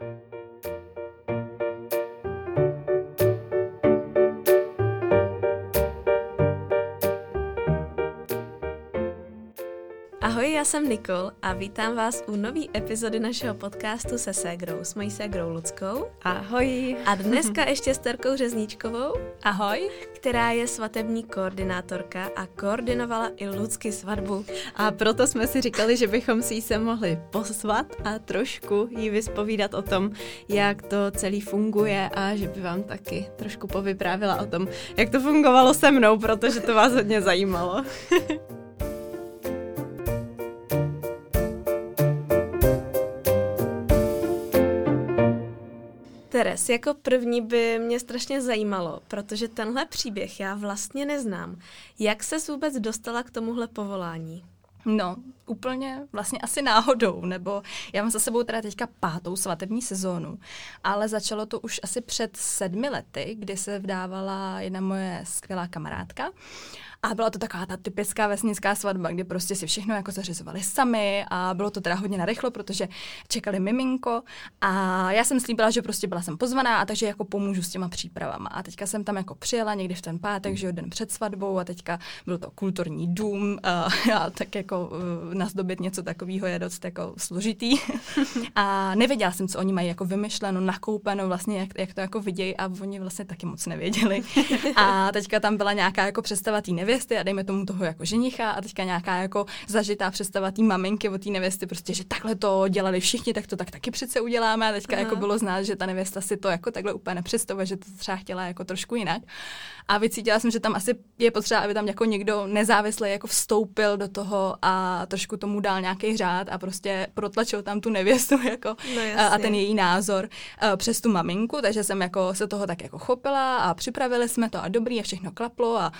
Thank you Ahoj, já jsem Nikol a vítám vás u nové epizody našeho podcastu se ségrou, s mojí ségrou Luckou. Ahoj. A dneska ještě s Terkou Řezníčkovou. Ahoj. Která je svatební koordinátorka a koordinovala i Lucky svatbu. A proto jsme si říkali, že bychom si ji se mohli pozvat a trošku jí vyspovídat o tom, jak to celý funguje a že by vám taky trošku povyprávila o tom, jak to fungovalo se mnou, protože to vás hodně zajímalo. Teres, jako první by mě strašně zajímalo, protože tenhle příběh já vlastně neznám. Jak se vůbec dostala k tomuhle povolání? No, úplně vlastně asi náhodou, nebo já mám za sebou teda teďka pátou svatební sezónu, ale začalo to už asi před sedmi lety, kdy se vdávala jedna moje skvělá kamarádka a byla to taková ta typická vesnická svatba, kdy prostě si všechno jako zařizovali sami a bylo to teda hodně narychlo, protože čekali miminko a já jsem slíbila, že prostě byla jsem pozvaná a takže jako pomůžu s těma přípravama. A teďka jsem tam jako přijela někdy v ten pátek, že jo, den před svatbou a teďka byl to kulturní dům a, a tak jako uh, nazdobit něco takového je dost jako složitý. a nevěděla jsem, co oni mají jako vymyšleno, nakoupeno, vlastně jak, jak to jako vidějí a oni vlastně taky moc nevěděli. A teďka tam byla nějaká jako představa té nevěsty a dejme tomu toho jako ženicha a teďka nějaká jako zažitá představa té maminky od té nevěsty, prostě, že takhle to dělali všichni, tak to tak taky přece uděláme a teďka Aha. jako bylo znát, že ta nevěsta si to jako takhle úplně nepředstavuje, že to třeba chtěla jako trošku jinak. A vycítila jsem, že tam asi je potřeba, aby tam jako někdo nezávislý jako vstoupil do toho a trošku tomu dal nějaký řád a prostě protlačil tam tu nevěstu jako no a, a ten její názor uh, přes tu maminku, takže jsem jako se toho tak jako chopila a připravili jsme to a dobrý a všechno klaplo a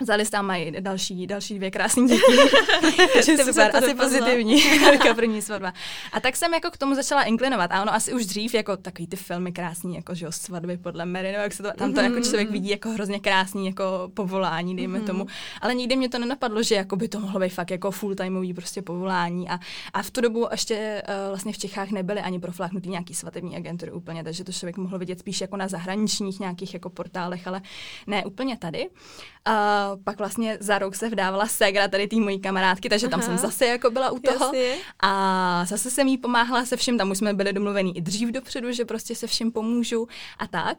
Vzali tam mají další, další dvě krásné děti. Takže super, asi pozitivní. jako první svatba. A tak jsem jako k tomu začala inklinovat. A ono asi už dřív, jako takový ty filmy krásný, jako že jo, svatby podle Mary, jak se to, tam to jako člověk vidí jako hrozně krásný jako povolání, dejme mm-hmm. tomu. Ale nikdy mě to nenapadlo, že jako by to mohlo být fakt jako full timeový prostě povolání. A, a v tu dobu ještě uh, vlastně v Čechách nebyly ani profláknutý nějaký svatební agentury úplně, takže to člověk mohl vidět spíš jako na zahraničních nějakých jako portálech, ale ne úplně tady. Uh, pak vlastně za rok se vdávala ségra tady té mojí kamarádky, takže Aha. tam jsem zase jako byla u toho. Jasně. A zase jsem jí pomáhala se vším, tam už jsme byli domluvení i dřív dopředu, že prostě se vším pomůžu a tak.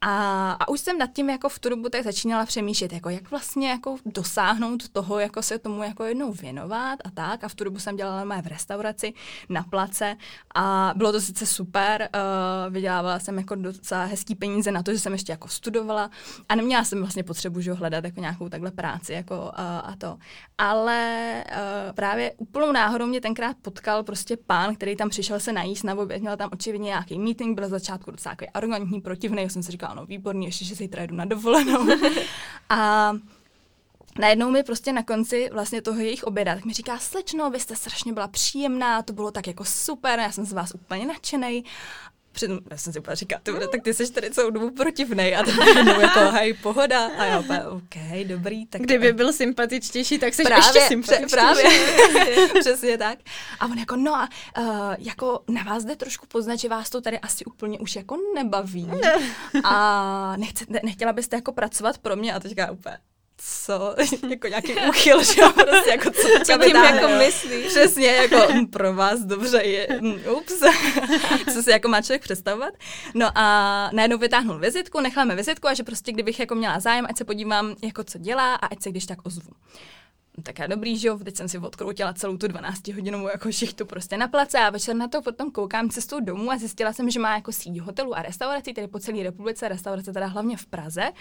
A, a už jsem nad tím jako v tu dobu tak začínala přemýšlet, jako jak vlastně jako dosáhnout toho, jako se tomu jako jednou věnovat a tak. A v tu dobu jsem dělala mé v restauraci na place a bylo to sice super, uh, vydělávala jsem jako docela hezký peníze na to, že jsem ještě jako studovala a neměla jsem vlastně potřebu že hledat jako nějakou takhle práci jako uh, a to. Ale uh, právě úplnou náhodou mě tenkrát potkal prostě pán, který tam přišel se najíst na oběd, měl tam očividně nějaký meeting, byl začátku docela arrogantní, protivný, jsem si říkala, říkala, no výborný, ještě, že zítra jdu na dovolenou. a najednou mi prostě na konci vlastně toho jejich oběda, tak mi říká, slečno, vy jste strašně byla příjemná, to bylo tak jako super, já jsem z vás úplně nadšený před, já jsem si úplně říkala, ty, tak ty jsi tady celou dobu protivnej a teď jako hej, pohoda a já úplně, OK, dobrý. Tak Kdyby byl sympatičtější, tak jsi právě, ještě sympatičtější. Právě, přesně tak. A on jako, no a uh, jako na vás jde trošku poznat, že vás to tady asi úplně už jako nebaví a nechce, ne, nechtěla byste jako pracovat pro mě a teďka úplně, co, jako nějaký úchyl, že jo, prostě jako co, co tím jako myslíš. Přesně, jako hm, pro vás dobře je, hm, ups, co si jako má člověk představovat. No a najednou vytáhnul vizitku, necháme vizitku a že prostě kdybych jako měla zájem, ať se podívám, jako co dělá a ať se když tak ozvu tak já dobrý, že jo, teď jsem si odkroutila celou tu 12 hodinovou jako šichtu prostě na place a večer na to potom koukám cestou domů a zjistila jsem, že má jako síť hotelů a restaurací, tedy po celé republice, restaurace teda hlavně v Praze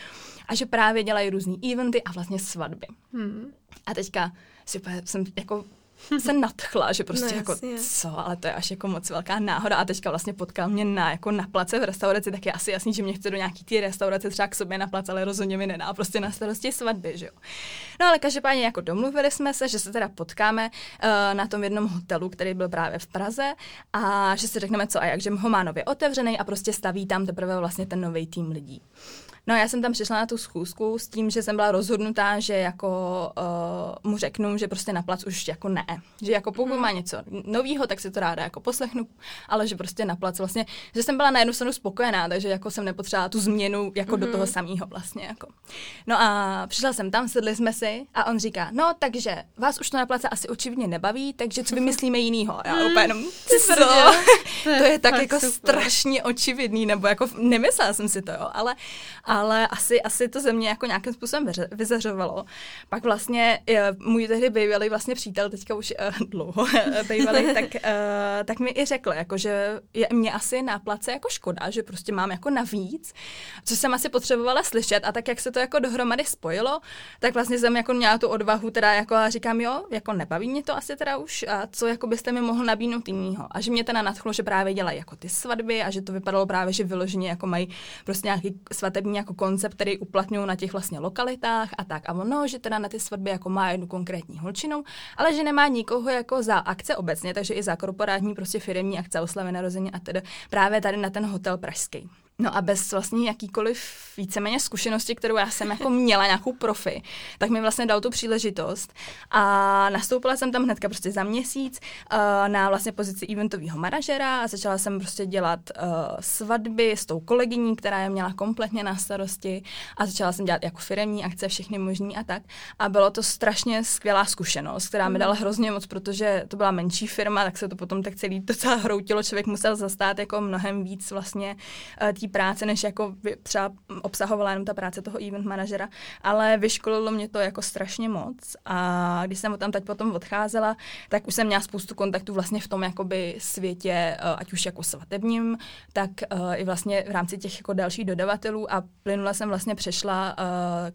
a že právě dělají různé eventy a vlastně svatby. Hmm. A teďka si jsem jako se nadchla, že prostě no, jako jasně. co, ale to je až jako moc velká náhoda a teďka vlastně potkal mě na, jako na place v restauraci, tak je asi jasný, že mě chce do nějaký ty restaurace třeba k sobě na place, ale rozhodně mi nedá prostě na starosti svatby, že jo. No ale každopádně jako domluvili jsme se, že se teda potkáme uh, na tom jednom hotelu, který byl právě v Praze a že si řekneme co a jak, že ho má nově otevřený a prostě staví tam teprve vlastně ten nový tým lidí. No já jsem tam přišla na tu schůzku s tím, že jsem byla rozhodnutá, že jako uh, mu řeknu, že prostě na plac už jako ne. Že jako pokud mm. má něco novýho, tak si to ráda jako poslechnu, ale že prostě na plac vlastně, že jsem byla na jednu stranu spokojená, takže jako jsem nepotřebovala tu změnu jako mm. do toho mhm. samého vlastně jako. No a přišla jsem tam, sedli jsme si a on říká, no takže vás už to na place asi očividně nebaví, takže co vymyslíme jinýho. Já mm. úplně jenom, co? to je tak jako super. strašně očividný, nebo jako nemyslela jsem si to, jo, ale, ale asi, asi to ze mě jako nějakým způsobem vyzařovalo. Pak vlastně můj tehdy bývalý vlastně přítel, teďka už uh, dlouho bývalý, tak, uh, tak mi i řekl, jako, že je mě asi na place jako škoda, že prostě mám jako navíc, co jsem asi potřebovala slyšet a tak, jak se to jako dohromady spojilo, tak vlastně jsem jako měla tu odvahu teda jako a říkám, jo, jako nebaví mě to asi teda už a co jako byste mi mohl nabídnout jinýho. A že mě teda nadchlo, že právě dělají jako ty svatby a že to vypadalo právě, že vyloženě jako mají prostě nějaký svatební jako koncept, který uplatňují na těch vlastně lokalitách a tak. A ono, že teda na ty svatby jako má jednu konkrétní holčinu, ale že nemá nikoho jako za akce obecně, takže i za korporátní prostě firmní akce oslavy narození a tedy právě tady na ten hotel pražský. No a bez vlastně jakýkoliv víceméně zkušenosti, kterou já jsem jako měla, nějakou profi, tak mi vlastně dal tu příležitost a nastoupila jsem tam hnedka prostě za měsíc uh, na vlastně pozici eventového manažera a začala jsem prostě dělat uh, svatby s tou kolegyní, která je měla kompletně na starosti a začala jsem dělat jako firemní akce, všechny možný a tak. A bylo to strašně skvělá zkušenost, která mi dala mhm. hrozně moc, protože to byla menší firma, tak se to potom tak celý docela hroutilo, člověk musel zastát jako mnohem víc vlastně uh, práce, než jako třeba obsahovala jenom ta práce toho event manažera, ale vyškolilo mě to jako strašně moc a když jsem tam teď potom odcházela, tak už jsem měla spoustu kontaktů vlastně v tom jakoby světě, eh, ať už jako svatebním, tak uh, i vlastně v rámci těch jako dalších dodavatelů a plynula jsem vlastně přešla uh,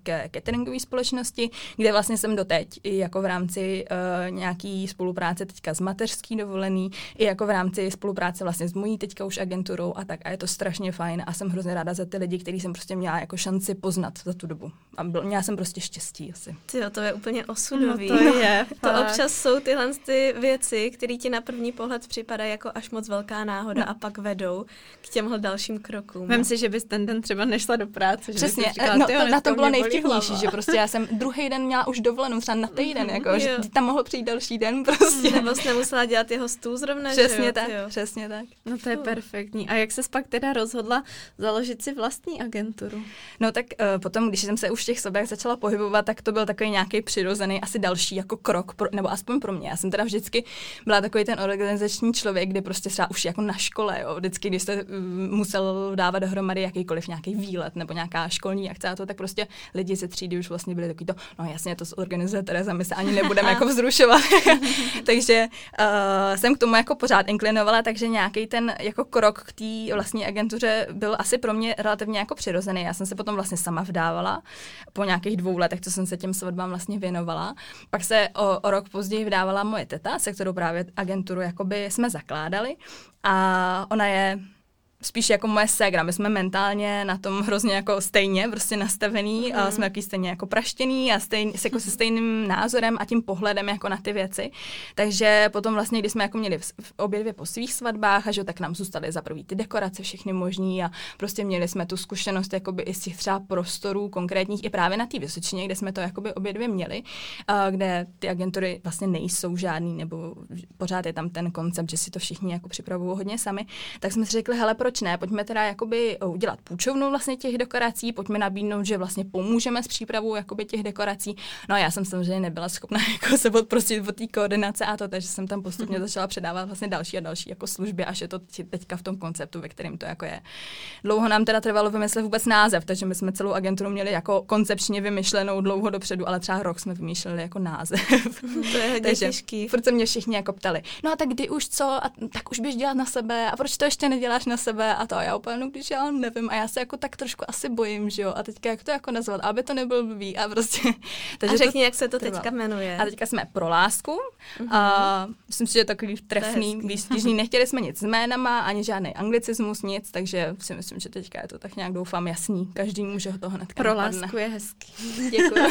ke cateringové společnosti, kde vlastně jsem doteď i jako v rámci nějaký spolupráce teďka s mateřský dovolený, i jako v rámci spolupráce vlastně s mojí teďka už agenturou a tak a je to strašně fajn a jsem hrozně ráda za ty lidi, který jsem prostě měla jako šanci poznat za tu dobu. A byl, měla jsem prostě štěstí asi. Ty to je úplně osudový. No, to je. to občas jsou tyhle ty věci, které ti na první pohled připadají jako až moc velká náhoda no. a pak vedou k těmhle dalším krokům. Vem si, že bys ten den třeba nešla do práce. Přesně, že říkala, no, to, na to bylo nejvtipnější, že prostě já jsem druhý den měla už dovolenou, třeba na týden, jako, že tam mohl přijít další den prostě. Nebo jsi nemusela dělat jeho stůl zrovna, Přesně že tak, jo? přesně tak. No to je perfektní. A jak se pak teda rozhodla založit si vlastní agenturu? No tak uh, potom, když jsem se už v těch sobách začala pohybovat, tak to byl takový nějaký přirozený, asi další jako krok, pro, nebo aspoň pro mě. Já jsem teda vždycky byla takový ten organizační člověk, kdy prostě třeba už jako na škole, jo, vždycky, když jste uh, musel dávat dohromady jakýkoliv nějaký výlet nebo nějaká školní akce a to, tak prostě lidi ze třídy už vlastně byli takový to, no jasně, to zorganizuje Tereza, my se ani nebudeme jako vzrušovat. takže uh, jsem k tomu jako pořád inklinovala, takže nějaký ten jako krok k té vlastní agentuře byl asi pro mě relativně jako přirozený. Já jsem se potom vlastně sama vdávala po nějakých dvou letech, co jsem se těm svatbám vlastně věnovala. Pak se o, o rok později vdávala moje teta, se kterou právě agenturu jakoby jsme zakládali a ona je spíš jako moje ségra. My jsme mentálně na tom hrozně jako stejně prostě nastavený, mm. a jsme taky stejně jako praštěný a stejn, jako se stejným názorem a tím pohledem jako na ty věci. Takže potom vlastně, když jsme jako měli v, v obě dvě po svých svatbách, a že tak nám zůstaly za prvý ty dekorace všechny možný a prostě měli jsme tu zkušenost jakoby i z těch třeba prostorů konkrétních i právě na té Vysočině, kde jsme to jakoby obě dvě měli, a kde ty agentury vlastně nejsou žádný, nebo pořád je tam ten koncept, že si to všichni jako připravují hodně sami, tak jsme si řekli, hele, proč ne, pojďme teda jakoby eh, udělat půjčovnu vlastně těch dekorací, pojďme nabídnout, že vlastně pomůžeme s přípravou jakoby těch dekorací. No a já jsem samozřejmě nebyla schopná jako se odprostit od té koordinace a to, takže jsem tam postupně mm-hmm. začala předávat vlastně další a další jako služby, až je to teďka v tom konceptu, ve kterém to jako je. Dlouho nám teda trvalo vymyslet vůbec název, takže my jsme celou agenturu měli jako koncepčně vymyšlenou dlouho dopředu, ale třeba rok jsme vymýšleli jako název. to je hodně těžký. Furt se mě všichni jako ptali, no a tak kdy už co, a tak už běž dělat na sebe a proč to ještě neděláš na sebe a to. A já úplně, no když já nevím. A já se jako tak trošku asi bojím, že jo. A teďka jak to jako nazvat, aby to nebyl blbý a prostě. Takže a řekni, to jak se to trvalo. teďka jmenuje. A teďka jsme pro lásku. Uh-huh. A myslím si, že je takový trefný, výstižný. Nechtěli jsme nic s jménama, ani žádný anglicismus, nic, takže si myslím, že teďka je to tak nějak doufám jasný. Každý může to hned Pro napadne. lásku je hezký. Děkuji.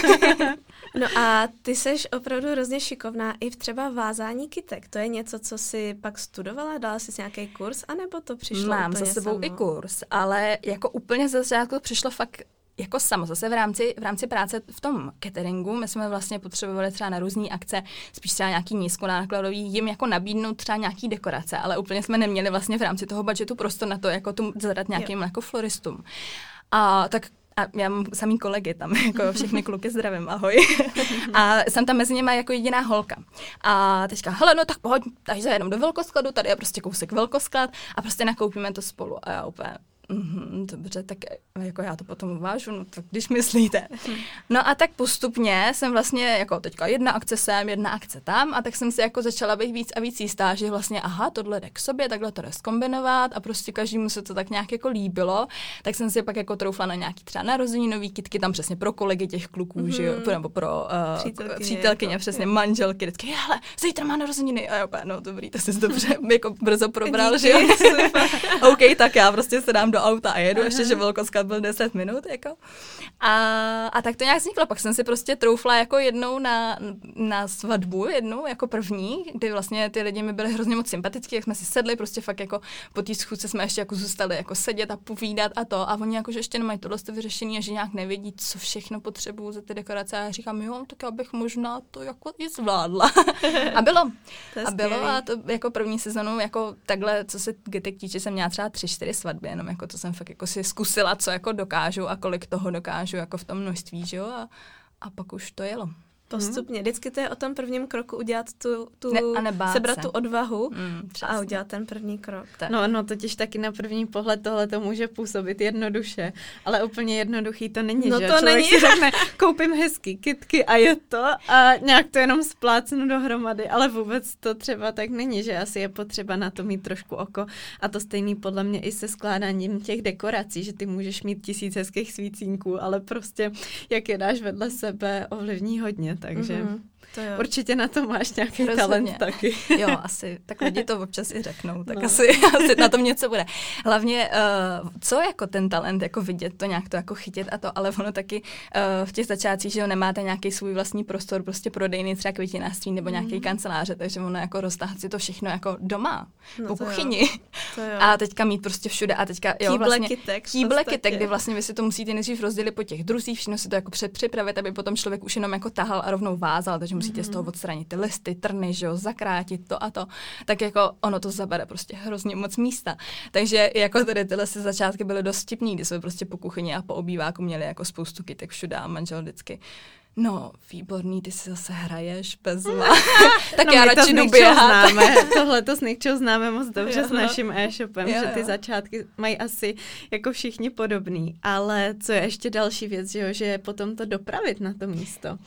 no a ty seš opravdu hrozně šikovná i v třeba vázání kytek. To je něco, co si pak studovala, dala jsi nějaký kurz, anebo to přišlo Mám za sebou samo? i kurz, ale jako úplně ze začátku přišlo fakt jako samo zase v rámci, v rámci práce v tom cateringu, my jsme vlastně potřebovali třeba na různé akce, spíš třeba nějaký nízkonákladový, jim jako nabídnout třeba nějaký dekorace, ale úplně jsme neměli vlastně v rámci toho budžetu prostor na to, jako tu zadat nějakým jo. jako floristům. A tak a já mám samý kolegy tam, jako všechny kluky zdravím, ahoj. a jsem tam mezi nimi jako jediná holka. A teďka, hele, no tak pojď, takže jenom do velkoskladu, tady je prostě kousek velkosklad a prostě nakoupíme to spolu. A já úplně, Mm, dobře, tak jako já to potom uvážu, no tak když myslíte. No a tak postupně jsem vlastně jako teďka jedna akce sem, jedna akce tam a tak jsem si jako začala být víc a víc jistá, že vlastně aha, tohle jde k sobě, takhle to jde zkombinovat a prostě každému se to tak nějak jako líbilo. Tak jsem si pak jako troufla na nějaký třeba narozeninový kitky, tam přesně pro kolegy těch kluků, mm-hmm. že jo, mhm. nebo pro uh, přítelkyně, přítelkyně jako, přesně, je. manželky, vždycky, hele, zítra má narozeniny a já no dobrý, to jsi dobře jako brzo probral, že jo. OK, tak já prostě se dám do auta a jedu, Aha. ještě, že velkosklad byl 10 minut, jako. A, a tak to nějak vzniklo. Pak jsem si prostě troufla jako jednou na, na svatbu, jednou jako první, kdy vlastně ty lidi mi byli hrozně moc sympatický, jak jsme si sedli, prostě fakt jako po té schůzce jsme ještě jako zůstali jako sedět a povídat a to. A oni jako, že ještě nemají tohle vyřešení a že nějak nevědí, co všechno potřebuju za ty dekorace. A já říkám, jo, tak já bych možná to jako i zvládla. a bylo. A bylo a to jako první sezonu, jako takhle, co se getek týče, jsem měla třeba tři, čtyři svatby, jenom jako to jsem fakt jako si zkusila, co jako dokážu a kolik toho dokážu jako v tom množství, že jo, a, a pak už to jelo. Postupně. Hmm. Vždycky to je o tom prvním kroku udělat tu, tu ne, a sebrat se. tu odvahu hmm, a udělat ten první krok. Tak. No, no, totiž taky na první pohled tohle to může působit jednoduše, ale úplně jednoduchý to není, no že? to Člověk není. si řekne, koupím hezký kitky a je to a nějak to jenom splácnu dohromady, ale vůbec to třeba tak není, že asi je potřeba na to mít trošku oko a to stejný podle mě i se skládáním těch dekorací, že ty můžeš mít tisíc hezkých svícínků, ale prostě jak je dáš vedle sebe ovlivní hodně takže mm-hmm. To jo. Určitě na to máš nějaký Rozhodně. talent taky. Jo, asi. Tak lidi to občas i řeknou, tak no. asi, asi na tom něco bude. Hlavně, uh, co jako ten talent, jako vidět to, nějak to jako chytit a to, ale ono taky uh, v těch začátcích, že jo, nemáte nějaký svůj vlastní prostor, prostě prodejný třeba květinářství nebo nějaký mm. kanceláře, takže ono jako roztáhat si to všechno jako doma, no po kuchyni. To jo. A teďka mít prostě všude a teďka, jo, kýble vlastně, kytek. Kýble kytek, kdy vlastně vy si to musíte nejdřív rozdělit po těch druzích, všechno si to jako předpřipravit, aby potom člověk už jenom jako tahal a rovnou vázal, takže musíte mm-hmm. z toho odstranit ty listy, trny, že jo, zakrátit to a to, tak jako ono to zabere prostě hrozně moc místa. Takže jako tady tyhle se začátky byly dost vtipný, kdy jsme prostě po kuchyni a po obýváku měli jako spoustu kytek všude a manžel vždycky No, výborný, ty si zase hraješ bez Tak no, já radši jdu známe. Tohle to s Nikčou známe moc dobře jo. s naším e-shopem, jo, že ty jo. začátky mají asi jako všichni podobný. Ale co je ještě další věc, že, jo, že potom to dopravit na to místo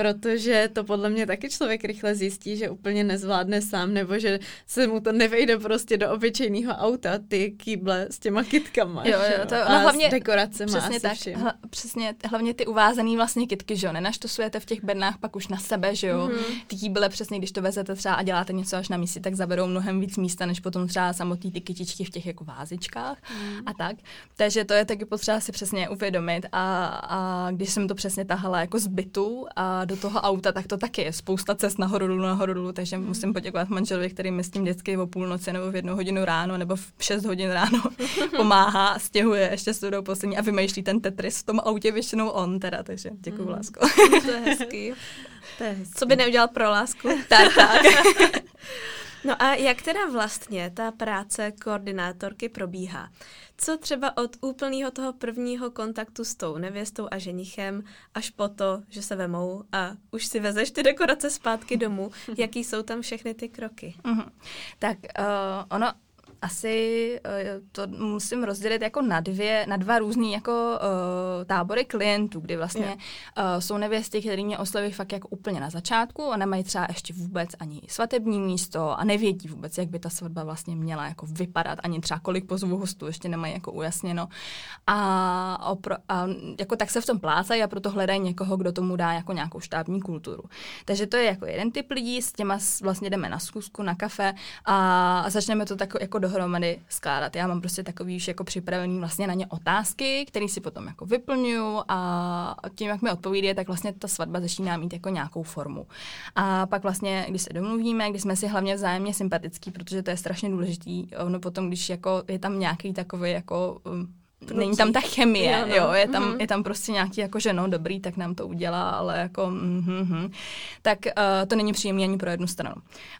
protože to podle mě taky člověk rychle zjistí, že úplně nezvládne sám, nebo že se mu to nevejde prostě do obyčejného auta, ty kýble s těma kitkama. Jo, jo, to, no, hlavně, dekorace přesně tak, hla, přesně, hlavně ty uvázaný vlastně kitky, že jo, nenaštosujete v těch bednách pak už na sebe, že jo, mm-hmm. ty kýble přesně, když to vezete třeba a děláte něco až na místě, tak zaberou mnohem víc místa, než potom třeba samotný ty kytičky v těch jako vázičkách mm. a tak. Takže to je taky potřeba si přesně uvědomit a, a když jsem to přesně tahala jako z bytu a do toho auta, tak to taky je spousta cest nahoru dolů, nahoru dolů, takže mm. musím poděkovat manželovi, který mi s tím vždycky o půlnoci nebo v jednu hodinu ráno nebo v 6 hodin ráno pomáhá, stěhuje ještě s tou poslední a vymýšlí ten Tetris v tom autě většinou on teda, takže děkuji mm. lásko. to je hezký. To je hezký. Co by neudělal pro lásku? tak, tak. No a jak teda vlastně ta práce koordinátorky probíhá? Co třeba od úplného toho prvního kontaktu s tou nevěstou a ženichem až po to, že se vemou a už si vezeš ty dekorace zpátky domů, jaký jsou tam všechny ty kroky? Mm-hmm. Tak uh, ono asi uh, to musím rozdělit jako na dvě, na dva různý jako uh, tábory klientů, kdy vlastně yeah. uh, jsou nevěsty, které mě osloví fakt jako úplně na začátku a nemají třeba ještě vůbec ani svatební místo a nevědí vůbec, jak by ta svatba vlastně měla jako vypadat, ani třeba kolik pozvu hostů ještě nemají jako ujasněno. A, opro, a jako tak se v tom plácají a proto hledají někoho, kdo tomu dá jako nějakou štábní kulturu. Takže to je jako jeden typ lidí, s těma vlastně jdeme na zkusku, na kafe a, a začneme to tak jako dohromady skládat. Já mám prostě takový už jako připravený vlastně na ně otázky, které si potom jako vyplňuju a tím, jak mi odpovídá, tak vlastně ta svatba začíná mít jako nějakou formu. A pak vlastně, když se domluvíme, když jsme si hlavně vzájemně sympatický, protože to je strašně důležitý, ono potom, když jako je tam nějaký takový jako um, není tam ta chemie, Jo, jo, no. je, tam, Mhm. je tam prostě nějaký jako, že no dobrý, tak nám to udělá, ale jako mhm, mhm. tak uh, to není příjemné ani pro jednu stranu.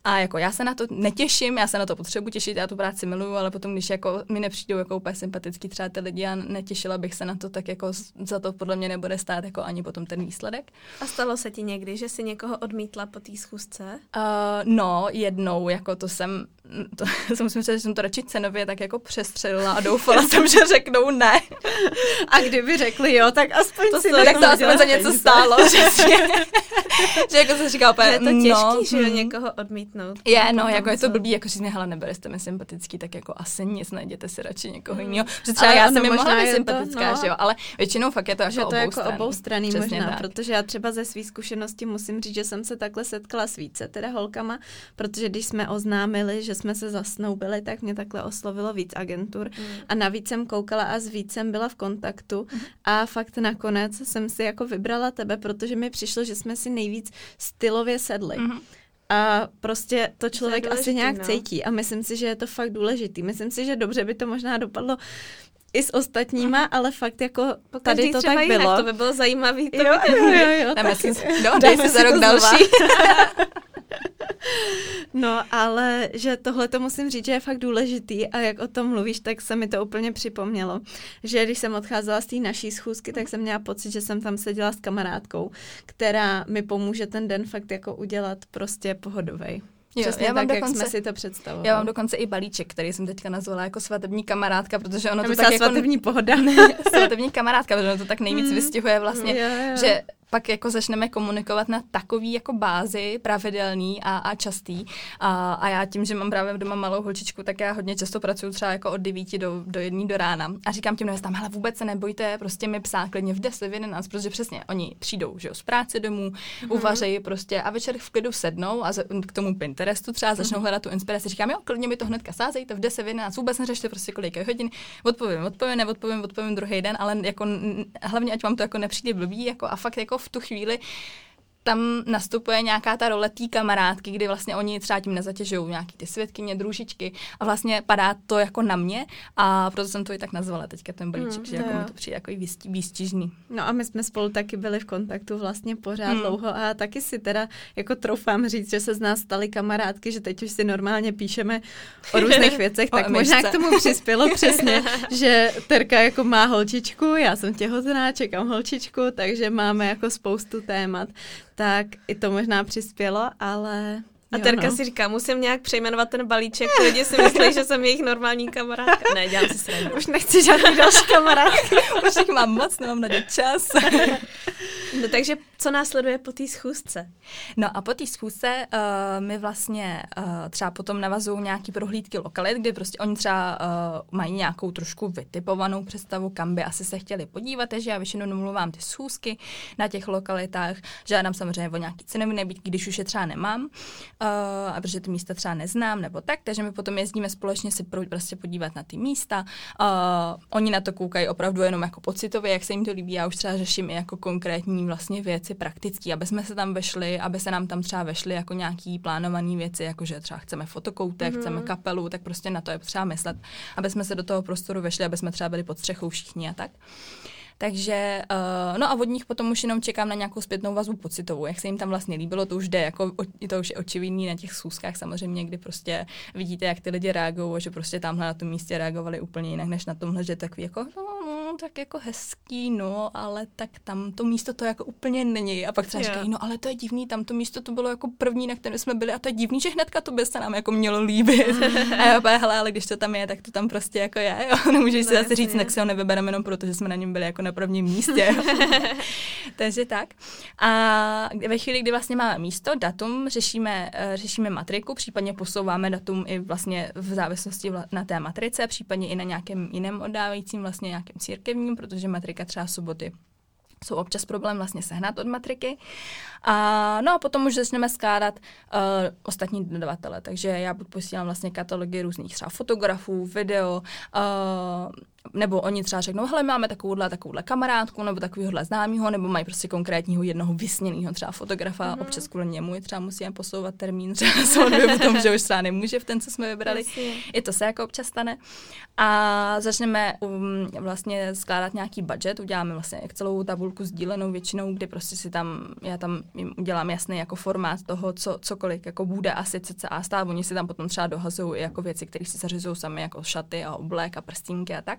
A jako já se na to netěším, já se na to potřebuji těšit, já tu práci miluju, ale potom, když jako mi nepřijdou jako úplně sympatický třeba ty lidi a netěšila bych se na to, tak jako za to podle mě nebude stát jako ani potom ten výsledek. A stalo se ti někdy, že jsi někoho odmítla po té schůzce? Uh, no, jednou, jako to jsem, to, jsem musím říct, že jsem to radši cenově tak jako přestřelila a doufala jsem, že řeknou ne. A kdyby řekli jo, tak aspoň To si se- tak to aspoň za něco stálo, přesně. že jako se říká úplně, je to těžký, no, že jo, hm. někoho odmítnout. Je, no, jako je to blbý, jako říct mi, hele, nebyli jste mi sympatický, tak jako asi nic, najděte si radši někoho Mm. jiného. Protože třeba Ale já jsem mi možná mohla být je to, sympatická, no. že jo, ale většinou fakt je to jako že to je jako obou obou Přesně možná, tak. protože já třeba ze své zkušenosti musím říct, že jsem se takhle setkala s více teda holkama, protože když jsme oznámili, že jsme se zasnoubili, tak mě takhle oslovilo víc agentur Mm. a navíc jsem koukala a s vícem byla v kontaktu a fakt nakonec jsem si jako vybrala tebe, protože mi přišlo, že jsme si nejvíc stylově sedli. Mhm. A prostě to člověk důležitý, asi nějak no. cítí a myslím si, že je to fakt důležitý. Myslím si, že dobře by to možná dopadlo i s ostatníma, ale fakt jako Po tady to tak jinak, bylo. To by bylo zajímavý. To Jo, vidět. jo, jo, jo. Dáme si, no, dej si za rok to další. No, ale že tohle to musím říct, že je fakt důležitý a jak o tom mluvíš, tak se mi to úplně připomnělo, že když jsem odcházela z té naší schůzky, tak jsem měla pocit, že jsem tam seděla s kamarádkou, která mi pomůže ten den fakt jako udělat prostě pohodovej. Jo, Přesně já mám tak, jak dokonce- jsme si to představovali. Já mám dokonce i balíček, který jsem teďka nazvala jako svatební kamarádka, protože ono Já to tak jako... svatební pohoda. svatební kamarádka, protože ono to tak nejvíc Mm. vystihuje vlastně, Jo, jo. že pak jako začneme komunikovat na takový jako bázi pravidelný a, a častý. A, a já tím, že mám právě doma malou holčičku, tak já hodně často pracuji třeba jako od 9 do, do 1 do rána. A říkám těm nevestám, hele vůbec se nebojte, prostě mi psát klidně v 10, v 11, protože přesně oni přijdou že jo, z práce domů, mm-hmm. uvařejí prostě a večer v klidu sednou a za, k tomu Pinterestu třeba začnou mm-hmm. hledat tu inspiraci. Říkám, jo, klidně mi to hnedka sázejte v 10, v 11, vůbec neřešte prostě kolik je hodin, odpovím, odpovím, neodpovím, odpovím druhý den, ale jako hlavně, ať vám to jako nepřijde blbý, jako a fakt jako v tu chvíli tam nastupuje nějaká ta role té kamarádky, kdy vlastně oni třeba tím nezatěžují nějaký ty světkyně, družičky a vlastně padá to jako na mě a proto jsem to i tak nazvala teďka ten balíček, Mm, že jako mi to přijde jako výsti- výstižný. No a my jsme spolu taky byli v kontaktu vlastně pořád Hmm. dlouho a taky si teda jako troufám říct, že se z nás staly kamarádky, že teď už si normálně píšeme o různých věcech, O tak možná k tomu přispělo přesně, že Terka jako má holčičku, já jsem těhotná, čekám holčičku, takže máme jako spoustu témat, tak i to možná přispělo, ale A jo, Terka no. si říká, musím nějak přejmenovat ten balíček, lidi si myslí, že jsem jejich normální kamarádka. Ne, dělám si srandu. Už nechci žádný další kamarádky. Už jich mám moc, nemám na ně čas. No takže co následuje po té schůzce? No a po té schůzce uh, my vlastně uh, třeba potom navazují nějaký prohlídky lokalit, kdy prostě oni třeba uh, mají nějakou trošku vytipovanou představu, kam by asi se chtěli podívat, takže já většinou domluvám ty schůzky na těch lokalitách, žádám samozřejmě o nějaký cenový nebýt, když už je třeba nemám, uh, a protože ty místa třeba neznám nebo tak, takže my potom jezdíme společně si pro, prostě podívat na ty místa. Uh, oni na to koukají opravdu jenom jako pocitově, jak se jim to líbí, já už třeba řeším i jako konkrétní vlastně věci praktický, aby jsme se tam vešli, aby se nám tam třeba vešly jako nějaký plánované věci, jako že třeba chceme fotokoutek, mm-hmm. chceme kapelu, tak prostě na to je potřeba myslet, aby jsme se do toho prostoru vešli, aby jsme třeba byli pod střechou všichni a tak. Takže, uh, no a od nich potom už jenom čekám na nějakou zpětnou vazbu pocitovou, jak se jim tam vlastně líbilo, to už jde, jako to už je očividný na těch schůzkách samozřejmě, kdy prostě vidíte, jak ty lidi reagují, že prostě tamhle na tom místě reagovali úplně jinak, než na tomhle, že takový jako, no, tak jako hezký, no, ale tak tam to místo to jako úplně není. A pak třeba říkají, no ale to je divný, tam to místo to bylo jako první, na kterém jsme byli a to je divný, že hnedka to by se nám jako mělo líbit. a já opět, hele, ale když to tam je, tak to tam prostě jako je, jo. Nemůžeš si No, zase říct, jasně. tak si ho nevybereme jenom proto, že jsme na něm byli jako na prvním místě. Takže tak. A ve chvíli, kdy vlastně máme místo, datum, řešíme, eh, řešíme matriku, případně posouváme datum i vlastně v závislosti na té matrice, případně i na nějakém jiném oddávajícím, vlastně nějakém církevním, protože matrika třeba soboty jsou občas problém vlastně sehnat od matriky. A, no a potom už začneme skládat uh, ostatní dodavatele, takže já buď posílám vlastně katalogy různých třeba fotografů, video, uh, nebo oni třeba řeknou, hele, máme takovouhle, takovouhle kamarádku, nebo takovýhle známýho, nebo mají prostě konkrétního jednoho vysněného třeba fotografa, mm-hmm. občas kvůli němu třeba musíme posouvat termín třeba svatby, tom, že už třeba nemůže v ten, co jsme vybrali. Jasně. I to se jako občas stane. A začneme um, vlastně skládat nějaký budget, uděláme vlastně celou tabulku sdílenou většinou, kdy prostě si tam, já tam udělám jasný jako formát toho, co, cokoliv jako bude asi cca stát. Oni si tam potom třeba dohazují jako věci, které si zařizují sami, jako šaty a oblek a prstínky a tak.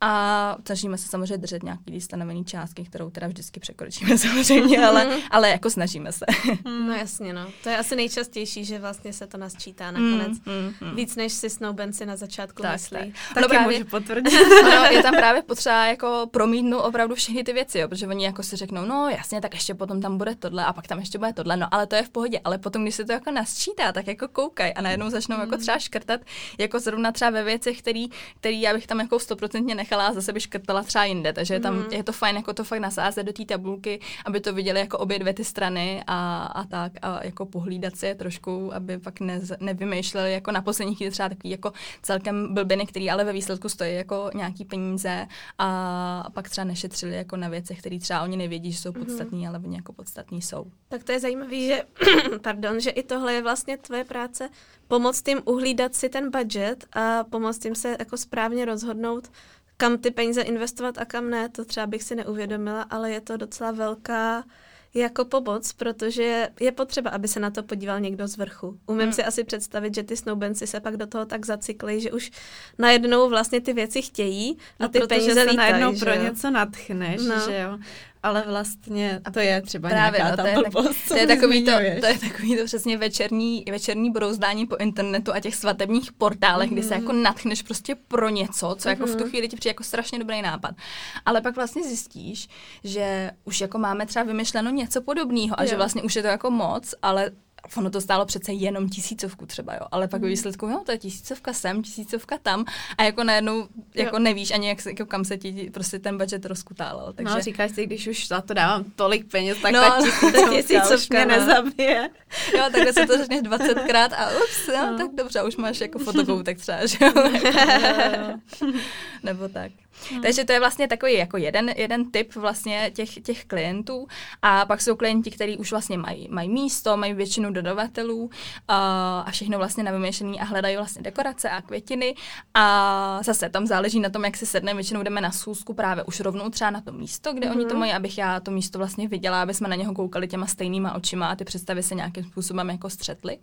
A snažíme se samozřejmě držet nějaký stanovený částky, kterou teda vždycky překročíme samozřejmě, ale, mhm. ale jako snažíme se. No jasně, no. To je asi nejčastější, že vlastně se to nasčítá nakonec. Mm, mm, mm. Víc než si snoubenci na začátku tak, myslí. Tak. Taky právě, můžu potvrdit. ono, je tam právě potřeba jako promítnout opravdu všechny ty věci, jo, protože oni jako si řeknou, no jasně, tak ještě potom tam bude tohle a pak tam ještě bude tohle, no ale to je v pohodě, ale potom, když se to jako nasčítá, tak jako koukaj a najednou začnou mm. jako třeba škrtat, jako zrovna třeba ve věcech, který, který já bych tam jako stoprocentně nechala a zase by škrtala třeba jinde. Takže je tam mm. je to fajn jako to fakt nasázet do té tabulky, aby to viděli jako obě dvě ty strany a, a tak a jako pohlídat si je trošku, aby pak ne, nevymýšleli jako na poslední chvíli třeba takový jako celkem blbiny, který ale ve výsledku stojí jako nějaký peníze a, a pak třeba nešetřili jako na věcech, které třeba oni nevědí, že jsou mhm. podstatní, mm. ale oni jako podstatní jsou. Tak to je zajímavé, že, pardon, že i tohle je vlastně tvoje práce, pomoct jim uhlídat si ten budget a pomoct jim se jako správně rozhodnout, kam ty peníze investovat a kam ne, to třeba bych si neuvědomila, ale je to docela velká jako pomoc, protože je potřeba, aby se na to podíval někdo z vrchu. Umím hmm. si asi představit, že ty snoubenci se pak do toho tak zacykli, že už najednou vlastně ty věci chtějí a no, ty peníze se lítají, najednou pro jo? něco natchneš, no. že jo ale vlastně to je třeba Právě, nějaká no, to, je blbost, tak, to, je takový to, to je takový to přesně večerní, večerní brouzdání po internetu a těch svatebních portálech, mm-hmm. kdy se jako mhm. natchneš prostě pro něco, co mm-hmm. jako v tu mhm. chvíli ti přijde jako strašně dobrý nápad. Ale pak vlastně zjistíš, že už jako máme třeba vymyšleno něco podobného a jo. že vlastně už je to jako moc, ale ono to stálo přece jenom tisícovku třeba, jo, ale pak mhm. výsledku, jo, to je tisícovka sem, tisícovka tam a jako najednou jako jo. nevíš ani, jak, jako kam se ti prostě ten budget rozkutálel. No, takže... No, říkáš si, když už za to dávám tolik peněz, tak no, ta tisícovka, tisícovka mě no. nezabije. Jo, takhle se to řekneš 20krát a ups, jo, no. tak dobře, už máš jako fotokoutek třeba, že jo, nebo tak. Hmm. Takže to je vlastně takový jako jeden, jeden typ vlastně těch, těch klientů a pak jsou klienti, kteří už vlastně mají, mají místo, mají většinu dodavatelů uh, a všechno vlastně navymýšlený a hledají vlastně dekorace a květiny a zase tam záleží na tom, jak si sedne, většinou jdeme na schůzku právě už rovnou třeba na to místo, kde hmm. oni to mhm. mají, abych já to místo vlastně viděla, aby jsme na něho koukali těma stejnýma očima a ty představy se nějakým způsobem jako střetly.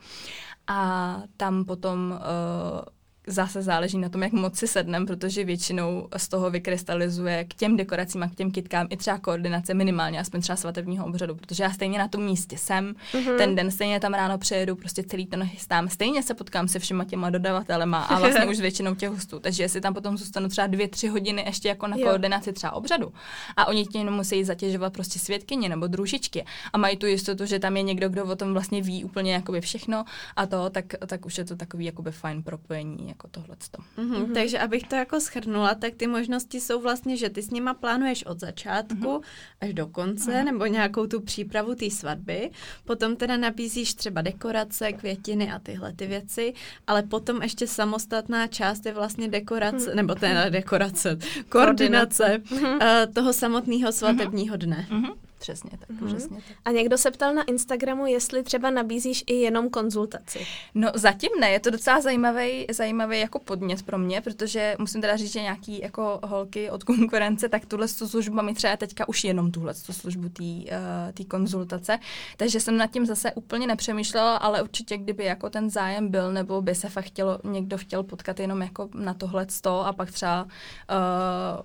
A tam potom uh, zase záleží na tom, jak moc si sednem, protože většinou z toho vykrystalizuje k těm dekoracím a k těm kitkám i třeba koordinace minimálně, aspoň třeba svatebního obřadu, protože já stejně na tom místě jsem, mm-hmm. ten den stejně tam ráno přejedu, prostě celý to nachystám, stejně se potkám se všema těma dodavatelema a vlastně už většinou těch hostů, takže jestli tam potom zůstanu třeba dvě, tři hodiny ještě jako na jo. koordinaci třeba obřadu a oni tím musí zatěžovat prostě svědkyně nebo družičky a mají tu jistotu, že tam je někdo, kdo o tom vlastně ví úplně jakoby všechno a to, tak, tak už je to takový jakoby fajn propojení jako tohle. Mm-hmm. Mm-hmm. Takže abych to jako schrnula, tak ty možnosti jsou vlastně, že ty s nima plánuješ od začátku mm-hmm. až do konce, mm-hmm. nebo nějakou tu přípravu té svatby, potom teda nabízíš třeba dekorace, květiny a tyhle ty věci, ale potom ještě samostatná část je vlastně dekorace, mm-hmm. nebo teda dekorace, koordinace, koordinace. Uh, toho samotného svatebního dne. Mm-hmm. Přesně tak, mm-hmm. přesně tak. A někdo se ptal na Instagramu, jestli třeba nabízíš i jenom konzultaci. No zatím ne, je to docela zajímavý, zajímavý jako podnět pro mě, protože musím teda říct, že nějaký jako holky od konkurence, tak tuhle službu mi třeba teďka už jenom tuhle službu té uh, konzultace, takže jsem nad tím zase úplně nepřemýšlela, ale určitě kdyby jako ten zájem byl, nebo by se fakt chtělo, někdo chtěl potkat jenom jako na tohle sto a pak třeba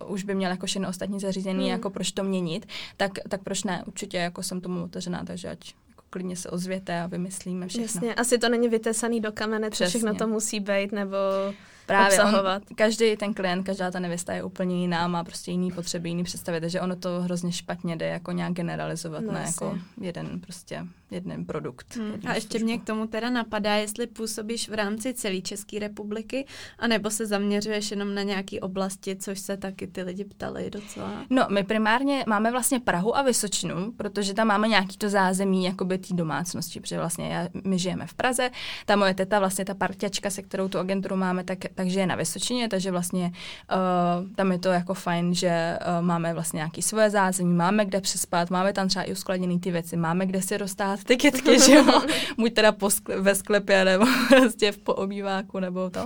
uh, už by měl jako všechno ostatní zařízení, hmm. jako proč to měnit, tak, tak proč ne, určitě jako jsem tomu otevřená, takže ať jako klidně se ozvěte a vymyslíme všechno. Jasně, asi to není vytesaný do kamene, co všechno to musí být, nebo Právě obsahovat. On, každý ten klient, každá ta nevěsta je úplně jiná, má prostě jiný potřeby, jiný představy, takže ono to hrozně špatně jde jako nějak generalizovat no, na jako jeden prostě jeden produkt. Hmm. A ještě službu. mě k tomu teda napadá, jestli působíš v rámci celé České republiky, anebo se zaměřuješ jenom na nějaké oblasti, což se taky ty lidi ptali docela. No, my primárně máme vlastně Prahu a Vysočinu, protože tam máme nějaký to zázemí jakoby té domácnosti, protože vlastně já, my žijeme v Praze, ta moje teta, vlastně ta parťačka, se kterou tu agenturu máme, tak takže je na Vysočině, takže vlastně uh, tam je to jako fajn, že uh, máme vlastně nějaký svoje zázemí, máme kde přespat, máme tam třeba i uskladněný ty věci, máme kde si roztát ty kytky, že jo, buď teda po skle- ve sklepě, nebo prostě v poobýváku, nebo to.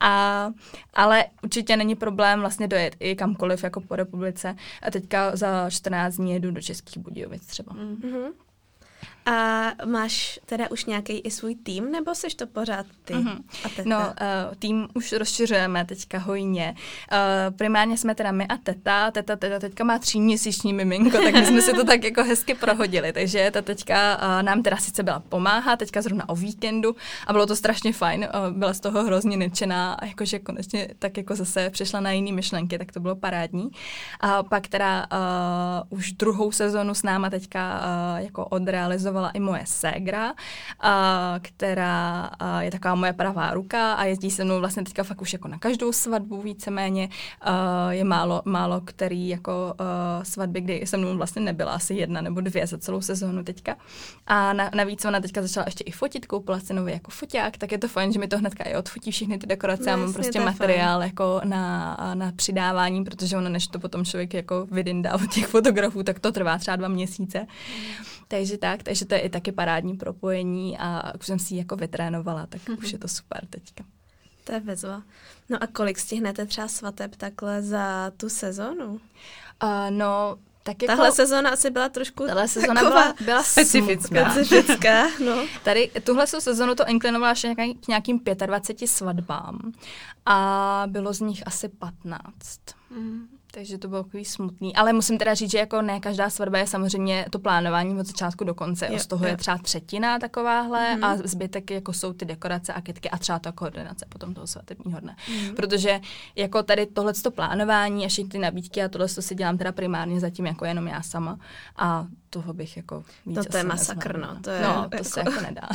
A, ale určitě není problém vlastně dojet i kamkoliv jako po republice. A teďka za 14 dní jedu do Českých Budějovic třeba. Mm-hmm. A máš teda už nějaký i svůj tým, nebo seš to pořád ty mm-hmm. a teta? No, uh, tým už rozšiřujeme teďka hojně. Uh, primárně jsme teda my a teta. Teta, teta teďka má tříměsíční miminko, tak my jsme si to tak jako hezky prohodili. Takže ta teďka uh, nám teda sice byla pomáhá, teďka zrovna o víkendu a bylo to strašně fajn. Uh, byla z toho hrozně nadšená a jakože konečně tak jako zase přišla na jiné myšlenky, tak to bylo parádní. A pak teda uh, už druhou sezonu s náma teďka uh, jako odrealizovala cestovala i moje ségra, a, která a, je taková moje pravá ruka a jezdí se mnou vlastně teďka fakt už jako na každou svatbu víceméně. A, je málo, málo který jako a, svatby, kdy se mnou vlastně nebyla asi jedna nebo dvě za celou sezónu teďka. A na, navíc ona teďka začala ještě i fotit, koupila si nový jako foťák, tak je to fajn, že mi to hnedka i odfotí všechny ty dekorace. No, já mám prostě materiál fajn. jako na, na přidávání, protože ono, než to potom člověk jako vydindá od těch fotografů, tak to trvá třeba dva měsíce. Mm. Takže tak, takže to je i taky parádní propojení a už jsem si ji jako vytrénovala, tak mm-hmm. už je to super teďka. To je vezva. No a kolik stihnete třeba svateb takhle za tu sezonu? Uh, no, tak jako, Tahle sezóna asi byla trošku Tahle sezóna byla, byla specifická. specifická no. Tady tuhle sezónu to inklinovala až k nějakým 25 svatbám a bylo z nich asi 15. Mm. Takže to bylo takový smutný. Ale musím teda říct, že jako ne každá svatba je samozřejmě to plánování od začátku do konce. Jo, z toho jo. je třeba třetina takováhle mm. a zbytek jako jsou ty dekorace a kytky a třeba ta koordinace potom toho svatebního dne. Mm. Protože jako tady tohle plánování a všechny ty nabídky a tohle si dělám teda primárně zatím jako jenom já sama. A toho bych jako víc to je masakr, no. To, je, no, to jako, se jako nedá.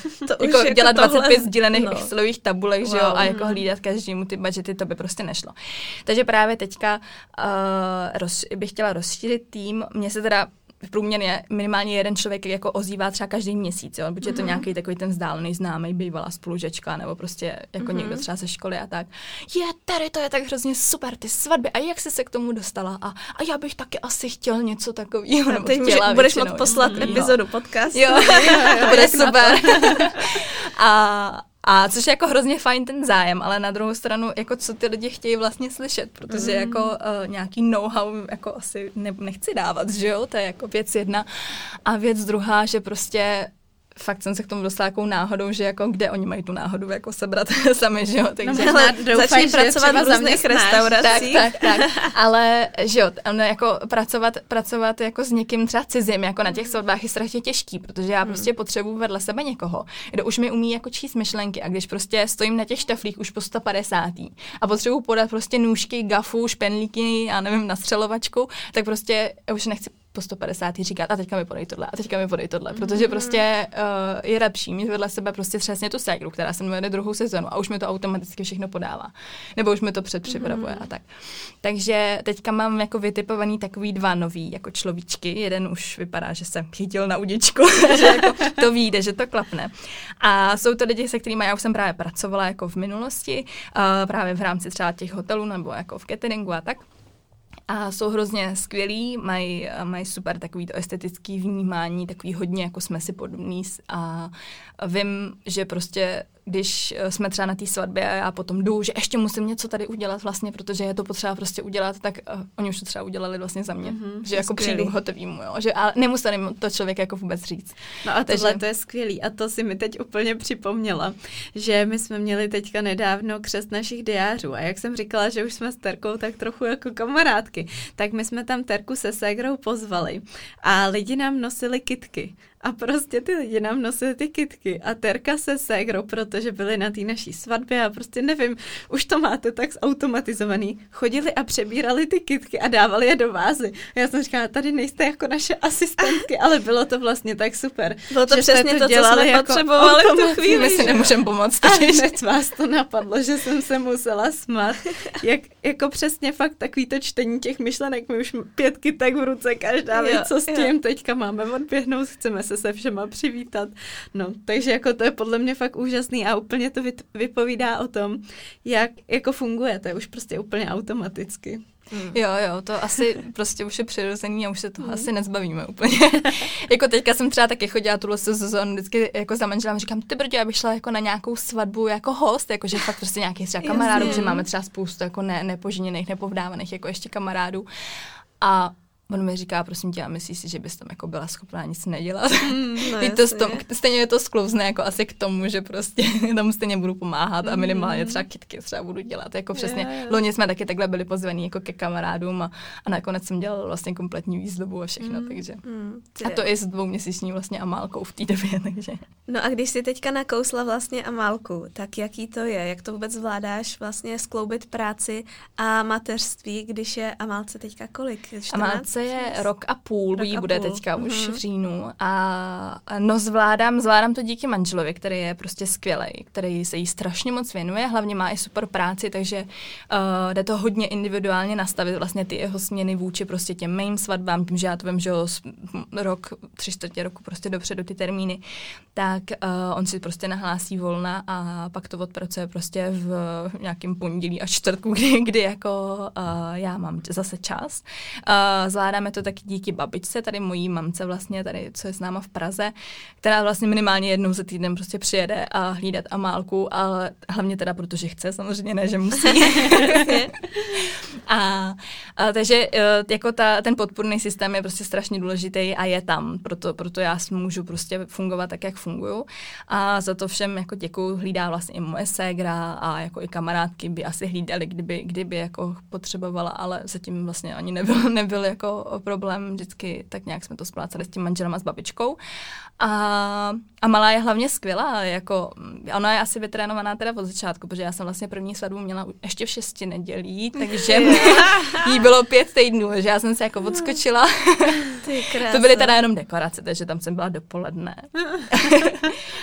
to jako, jako dělat tohle, 25 sdílených no. Excelových tabulek, wow. že jo, a jako hlídat každému ty budgety, to by prostě nešlo. Takže právě teďka uh, roz, bych chtěla rozšířit tým. Mně se teda v průměrně minimálně jeden člověk jako ozývá třeba každý měsíc, jo? buď je to mm-hmm. nějaký takový ten vzdálený známý, bývalá spolužečka, nebo prostě jako mm-hmm. někdo třeba ze školy a tak. Je, tady to je tak hrozně super, ty svatby, a jak jsi se k tomu dostala? A, a já bych taky asi chtěl něco takového. Nebo teď chtěla budeš moct poslat mm, epizodu podcastu. Jo, jo, jo, to bude super. a, a což je jako hrozně fajn ten zájem, ale na druhou stranu, jako co ty lidi chtějí vlastně slyšet, protože mm. jako uh, nějaký know-how jako asi ne, nechci dávat, že jo, to je jako věc jedna. A věc druhá, že prostě fakt jsem se k tomu dostala takovou náhodou, že jako kde oni mají tu náhodu jako sebrat sami, že jo. No, Takže no, ale doufaj, začni pracovat v různých restauracích. Tak, tak, tak. Ale že jo, no, jako pracovat, pracovat jako s někým třeba cizím, jako na těch svatbách je strašně těžký, protože já hmm. prostě potřebuji vedle sebe někoho, kdo už mi umí jako číst myšlenky a když prostě stojím na těch štaflích už po 150. a potřebuji podat prostě nůžky, gafu, špenlíky, já nevím, na střelovačku, tak prostě už nechci po 150 říkat a teďka mi podej tohle a teďka mi podej tohle, protože mm. prostě uh, je lepší mít vedle sebe prostě přesně tu ségru, která se jmenuje druhou sezonu a už mi to automaticky všechno podává. Nebo už mi to předpřipravuje mm. a tak. Takže teďka mám jako vytipovaný takový dva nový jako človíčky. Jeden už vypadá, že se chytil na udičku, že jako to vyjde, že to klapne. A jsou to lidi, se kterými já už jsem právě pracovala jako v minulosti, uh, právě v rámci třeba těch hotelů nebo jako v cateringu a tak a jsou hrozně skvělí, mají, mají super takový to estetický vnímání, takový hodně jako jsme si podobní a vím, že prostě když eh, jsme třeba na té svatbě a já potom jdu, že ještě musím něco tady udělat vlastně, protože je to potřeba prostě udělat, tak uh, oni už to třeba udělali vlastně za mě, mm-hmm, že jako skvělý. přijdu hotovýmu, jo, že ale nemusel jim to člověk jako vůbec říct. No a tohle Takže... to je skvělý a to si mi teď úplně připomněla, že my jsme měli teďka nedávno křest našich diářů a jak jsem říkala, že už jsme s Terkou tak trochu jako kamarádky, tak my jsme tam Terku se Ségrou pozvali a lidi nám nosili kitky a prostě ty lidi nám nosili ty kitky a Terka se ségrou, protože byli na té naší svatbě a prostě nevím, už to máte tak zautomatizovaný. Chodili a přebírali ty kitky a dávali je do vázy. Já jsem říkala, tady nejste jako naše asistentky, ale bylo to vlastně tak super. Bylo to že přesně to, to, co jsme jako potřebovali v tu chvíli. My si nemůžeme pomoct. A hned vás to napadlo, že jsem se musela smát. Jak, jako přesně fakt takový to čtení těch myšlenek. My už pět kytek v ruce, každá ví, co s tím. Jo. Teďka máme odběhnout, chceme se se všema přivítat. No, takže jako to je podle mě fakt úžasný a úplně to vypovídá o tom, jak jako funguje, to je už prostě úplně automaticky. Hmm. Jo, jo, to asi prostě už je přirozený a už se toho hmm. asi nezbavíme úplně. jako teďka jsem třeba taky chodila tuhle sezónu vždycky jako za manželem říkám, ty brdě, já bych šla jako na nějakou svatbu jako host, jako že fakt prostě nějaký třeba kamarádů, že máme třeba spoustu jako ne, nepoženěných, nepovdávaných jako ještě kamarádů. A On mi říká, prosím tě, a myslíš si, že bys tam jako byla schopná nic nedělat? Mm, no to tom, stejně je to sklouzne jako asi k tomu, že prostě tam stejně budu pomáhat a minimálně třeba kitky třeba budu dělat. Jako přesně, yeah, yeah. loni jsme taky takhle byli pozvaní jako ke kamarádům a, a nakonec jsem dělala vlastně kompletní výzdobu a všechno, mm, takže. Mm, a to i s dvouměsíční vlastně amálkou v té době, takže. No a když jsi teďka nakousla vlastně amálku, tak jaký to je? Jak to vůbec zvládáš vlastně skloubit práci a mateřství, když je amálce teďka kolik? 14? Amálce Amelice je rok a půl, rok jí bude půl. teďka mm-hmm. už mhm. v říjnu. A no zvládám, zvládám to díky manželovi, který je prostě skvělý, který se jí strašně moc věnuje, hlavně má i super práci, takže uh, jde to hodně individuálně nastavit vlastně ty jeho směny vůči prostě těm mým svatbám, tím, že já to vím, že rok, tři čtvrtě roku prostě dopředu ty termíny, tak uh, on si prostě nahlásí volna a pak to odpracuje prostě v nějakém pondělí a čtvrtku, kdy, kdy jako uh, já mám zase čas. Uh, zvládáme to taky díky babičce, tady mojí mamce vlastně, tady, co je s náma v Praze, která vlastně minimálně jednou za týden prostě přijede a hlídat Amálku, ale hlavně teda protože chce, samozřejmě ne, že musí. a, a, takže e, jako ta, ten podpůrný systém je prostě strašně důležitý a je tam, proto, proto já můžu prostě fungovat tak, jak funguju. A za to všem jako děkuju, hlídá vlastně i moje ségra a jako i kamarádky by asi hlídali, kdyby, kdyby jako potřebovala, ale zatím vlastně ani nebyl, nebyl jako problém, vždycky tak nějak jsme to splácali s tím manželem a s babičkou. A, a malá je hlavně skvělá, jako ona je asi vytrénovaná teda od začátku, protože já jsem vlastně první svatbu měla ještě v šesti nedělí, takže jí bylo pět týdnů, že já jsem se jako odskočila. To byly teda jenom dekorace, takže tam jsem byla dopoledne.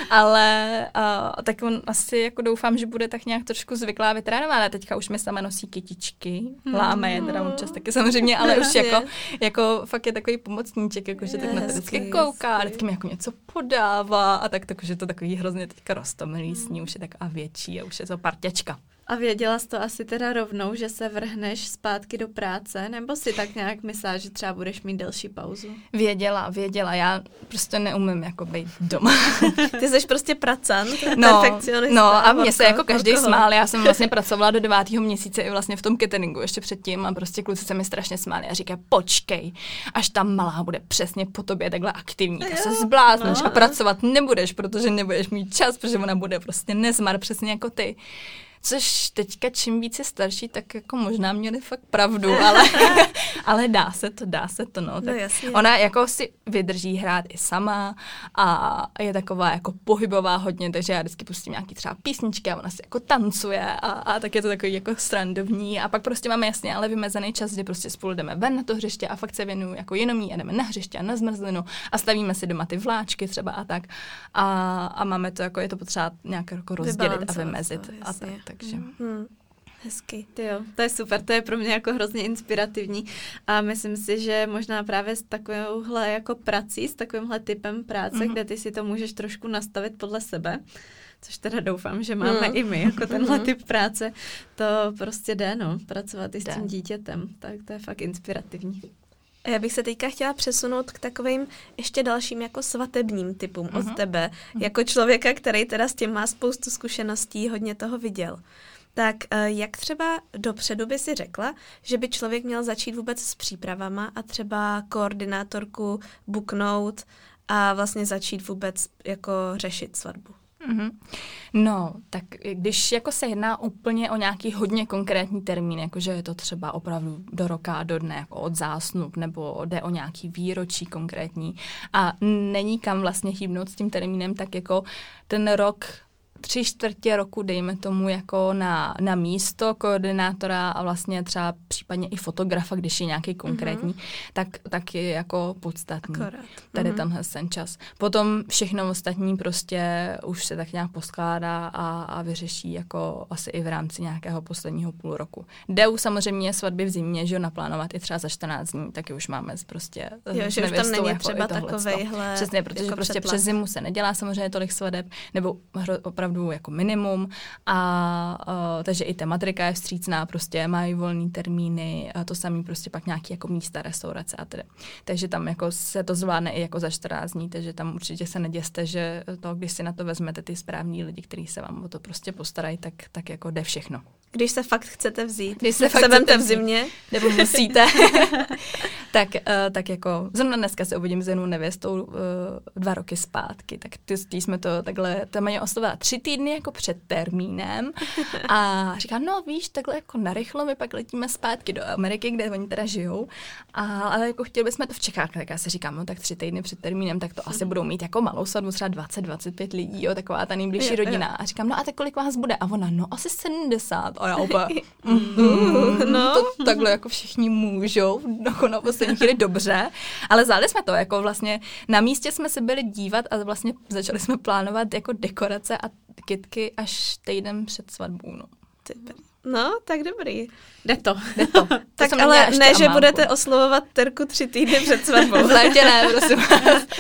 Ale uh, tak on asi jako doufám, že bude tak nějak trošku zvyklá vytrénovaná. Teďka už mi sama nosí kytičky, láme je teda občas taky samozřejmě, ale už jako jako fakt je takový pomocníček, jako že tak na to vždycky kouká, vždycky mi jako něco podává a tak, takže to takový hrozně teďka rostomilý s ní, už je taková větší a už je to parťačka. A věděla jsi to asi teda rovnou, že se vrhneš zpátky do práce, nebo si tak nějak myslela, že třeba budeš mít delší pauzu? Věděla, věděla. Já prostě neumím jako být doma. Ty jsi prostě pracant, no, no a mě se jako každý smál. Já jsem vlastně pracovala do devátého měsíce i vlastně v tom cateringu ještě předtím a prostě kluci se mi strašně smáli a říkají, počkej, až ta malá bude přesně po tobě takhle aktivní, tak se zblázneš no. a pracovat nebudeš, protože nebudeš mít čas, protože ona bude prostě nezmar přesně jako ty. Což teďka čím víc je starší, tak jako možná měli fakt pravdu, ale, ale dá se to, dá se to, no. no tak jasně. Ona jako si vydrží hrát i sama a je taková jako pohybová hodně, takže já vždycky pustím nějaký třeba písničky a ona si jako tancuje a, a tak je to takový jako strandovní a pak prostě máme jasně ale vymezený čas, kdy prostě spolu jdeme ven na to hřiště a fakt se věnuju jako jenom jí a jdeme na hřiště a na zmrzlinu a stavíme si doma ty vláčky třeba a tak a, a máme to jako, je to potřeba nějak jako rozdělit a vymezit to, a tak takže... Mm-hmm. Hezky. Ty jo, to je super, to je pro mě jako hrozně inspirativní a myslím si, že možná právě s takovouhle jako prací, s takovýmhle typem práce, mm-hmm. kde ty si to můžeš trošku nastavit podle sebe, což teda doufám, že máme mm. i my, jako tenhle mm-hmm. typ práce, to prostě jde, no, pracovat i s tím dítětem, tak to je fakt inspirativní. Já bych se teďka chtěla přesunout k takovým ještě dalším jako svatebním typům uh-huh. od mhm. tebe, uh-huh. jako člověka, který teda s tím má spoustu zkušeností, hodně toho viděl. Tak eh, jak třeba dopředu by si řekla, že by člověk měl začít vůbec s přípravama a třeba koordinátorku buknout a vlastně začít vůbec jako řešit svatbu? Mm-hmm. No, tak když jako se jedná úplně o nějaký hodně konkrétní termín, jakože je to třeba opravdu do roka do dne, jako od zásnub, nebo jde o nějaký výročí konkrétní a není kam vlastně chýbnout s tím termínem, tak jako ten rok tři čtvrtě roku, dejme tomu, jako na, na místo koordinátora a vlastně třeba případně i fotografa, když je nějaký konkrétní, mm-hmm. tak, tak je jako podstatný. Akorát. Tady mm-hmm. tenhle ten čas. Potom všechno ostatní prostě už se tak nějak poskládá a, a vyřeší jako asi i v rámci nějakého posledního půl roku. Jdou samozřejmě svatby v zimě, že jo, naplánovat i třeba za 14 dní, taky už máme prostě jo, že už tam není jako třeba takovejhle Přesně, protože jako prostě přes zimu se nedělá samozřejmě tolik svadeb, nebo opravdu jako minimum a uh, takže i ta matrika je vstřícná, prostě mají volný termíny a to samý prostě pak nějaký jako místa, restaurace a tedy. Takže tam jako se to zvládne i jako za 14 dní, takže tam určitě se neděste, že to, když si na to vezmete ty správní lidi, kteří se vám o to prostě postarají, tak, tak jako jde všechno. Když se fakt chcete vzít, když se fakt chcete v zimě, nebo musíte, tak, uh, tak jako, zrovna dneska se uvidím s jednou nevěstou uh, dva roky zpátky, tak ty, ty jsme to takhle, tam mě oslovila tři týdny jako před termínem a říká, no víš, takhle jako narychlo, my pak letíme zpátky do Ameriky, kde oni teda žijou, a, ale jako chtěli bychom to v Čechách, tak já si říkám, no tak tři týdny před termínem, tak to asi budou mít jako malou sadu, třeba 20-25 lidí, jo, taková ta nejbližší jo, rodina. Jo. A říkám, no a tak kolik vás bude? A ona, no asi 70. A já úplně, mm, no. to takhle jako všichni můžou, jako na poslední chvíli dobře, ale zále jsme to, jako vlastně na místě jsme se byli dívat a vlastně začali jsme plánovat jako dekorace a kitky až týden před svatbou, no. No, tak dobrý. Jde to. Jde to. to tak ale ne, že budete oslovovat Terku tři týdny před svatbou. v létě ne, prosím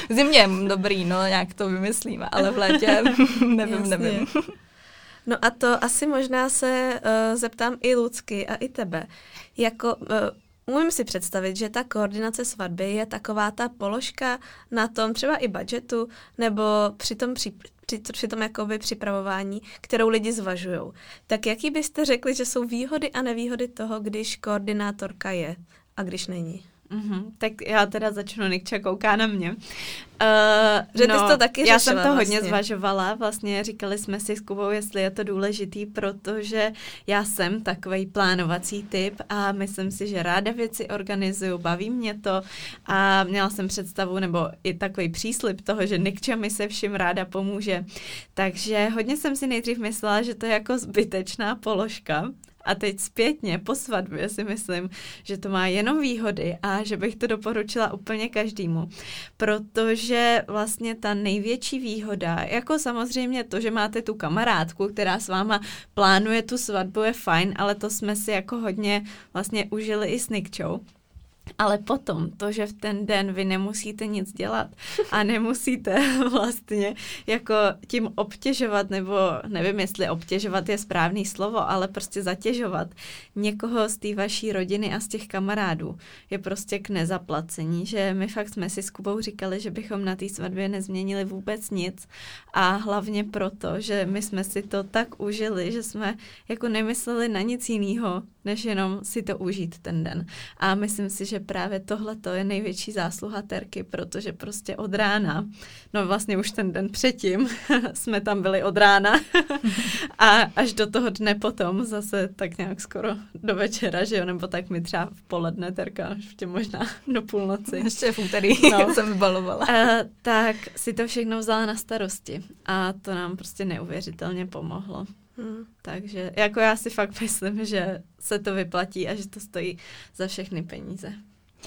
V zimě dobrý, no, nějak to vymyslíme, ale v létě nevím, Jasně. nevím. No a to asi možná se uh, zeptám i Lucky a i tebe. Jako, uh, umím si představit, že ta koordinace svatby je taková ta položka na tom třeba i budgetu, nebo při tom, při, při, při tom jakoby připravování, kterou lidi zvažují. Tak jaký byste řekli, že jsou výhody a nevýhody toho, když koordinátorka je a když není? Mm-hmm. Tak já teda začnu, Nikča kouká na mě. Uh, že no, ty to taky Já jsem to vlastně. hodně zvažovala, vlastně říkali jsme si s Kubou, jestli je to důležitý, protože já jsem takový plánovací typ a myslím si, že ráda věci organizuju, baví mě to a měla jsem představu nebo i takový příslip toho, že Nikča mi se vším ráda pomůže. Takže hodně jsem si nejdřív myslela, že to je jako zbytečná položka, a teď zpětně po svatbě si myslím, že to má jenom výhody a že bych to doporučila úplně každému. Protože vlastně ta největší výhoda, jako samozřejmě to, že máte tu kamarádku, která s váma plánuje tu svatbu, je fajn, ale to jsme si jako hodně vlastně užili i s Nikčou. Ale potom to, že v ten den vy nemusíte nic dělat a nemusíte vlastně jako tím obtěžovat, nebo nevím, jestli obtěžovat je správný slovo, ale prostě zatěžovat někoho z té vaší rodiny a z těch kamarádů, je prostě k nezaplacení, že my fakt jsme si s Kubou říkali, že bychom na té svatbě nezměnili vůbec nic a hlavně proto, že my jsme si to tak užili, že jsme jako nemysleli na nic jiného, než jenom si to užít ten den. A myslím si, že právě tohle to je největší zásluha Terky, protože prostě od rána, no vlastně už ten den předtím, jsme tam byli od rána a až do toho dne potom zase tak nějak skoro do večera, že jo, nebo tak mi třeba v poledne, Terka, ještě možná do půlnoci. Ještě v úterý no. jsem vybalovala. A, tak si to všechno vzala na starosti a to nám prostě neuvěřitelně pomohlo. Hmm. Takže jako já si fakt myslím, že se to vyplatí a že to stojí za všechny peníze.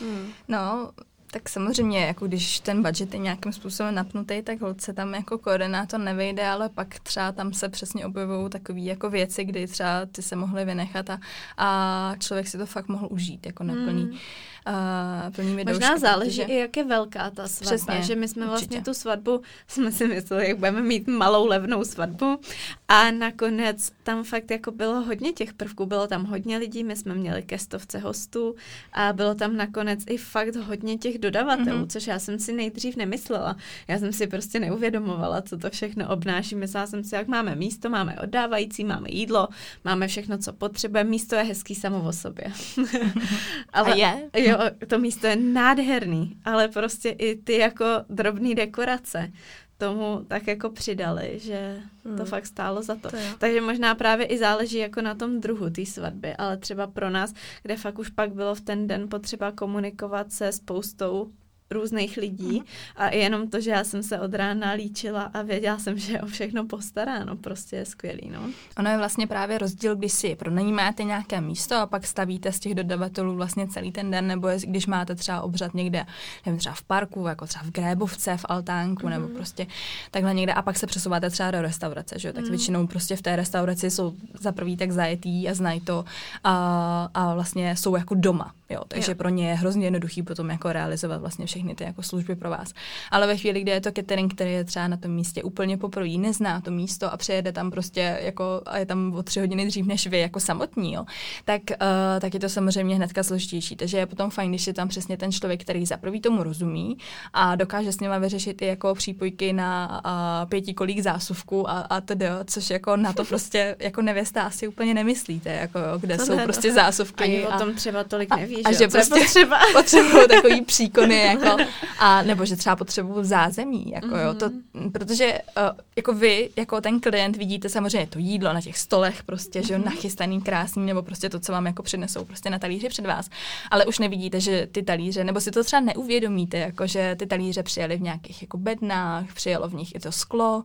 Hmm. No, tak samozřejmě, jako když ten budget je nějakým způsobem napnutý, tak se tam jako koordinátor nevejde, ale pak třeba tam se přesně objevují takové jako věci, kdy třeba ty se mohly vynechat a, a člověk si to fakt mohl užít jako neplný. Hmm uh, plnými Možná doušky, záleží protože... i, jak je velká ta svatba, Přesně, že my jsme určitě. vlastně tu svatbu, jsme si mysleli, jak budeme mít malou levnou svatbu a nakonec tam fakt jako bylo hodně těch prvků, bylo tam hodně lidí, my jsme měli ke stovce hostů a bylo tam nakonec i fakt hodně těch dodavatelů, mm-hmm. což já jsem si nejdřív nemyslela. Já jsem si prostě neuvědomovala, co to všechno obnáší. Myslela jsem si, jak máme místo, máme oddávající, máme jídlo, máme všechno, co potřebujeme. Místo je hezký samo o sobě. Ale, a je? Jo, to místo je nádherný, ale prostě i ty jako drobné dekorace tomu tak jako přidali, že hmm. to fakt stálo za to. to Takže možná právě i záleží jako na tom druhu té svatby, ale třeba pro nás, kde fakt už pak bylo v ten den potřeba komunikovat se spoustou různých lidí a jenom to, že já jsem se od rána líčila a věděla jsem, že je o všechno postaráno, prostě je skvělý, no. Ono je vlastně právě rozdíl, když si pronajímáte nějaké místo a pak stavíte z těch dodavatelů vlastně celý ten den, nebo je, když máte třeba obřad někde, nevím, třeba v parku, jako třeba v Grébovce, v altánku, mm. nebo mhm. prostě takhle někde a pak se přesouváte třeba do restaurace, že jo, tak mm. většinou prostě v té restauraci jsou za prvý tak zajetý a znají to a, a vlastně jsou jako doma, jo, takže jo. pro ně je hrozně jednoduchý potom jako realizovat vlastně všechny ty jako služby pro vás. Ale ve chvíli, kdy je to catering, který je třeba na tom místě úplně poprvé, nezná to místo a přejede tam prostě jako a je tam o tři hodiny dřív než vy jako samotní, jo, tak, uh, tak je to samozřejmě hnedka složitější. Takže je potom fajn, když je tam přesně ten člověk, který za prvý tomu rozumí a dokáže s nima vyřešit i jako přípojky na uh, pětikolík zásuvku a, a tedy, což jako na to prostě jako nevěsta asi úplně nemyslíte, jako jo, kde to jsou ne, prostě zásuvky. Ani a, o tom třeba tolik nevíš, a, a že prostě potřeba. potřebují takový příkony, jako, a nebo že třeba potřebují zázemí, jako mm-hmm. jo, to, mhm. protože uh, jako vy, jako ten klient vidíte samozřejmě to jídlo na těch stolech prostě, že jo, mm-hmm. nachystaný, krásný, nebo prostě to, co vám jako přinesou prostě na talíři před vás, ale už nevidíte, že ty talíře, nebo si to třeba neuvědomíte, jako že ty talíře přijeli v nějakých jako bednách, přijelo v nich i to sklo,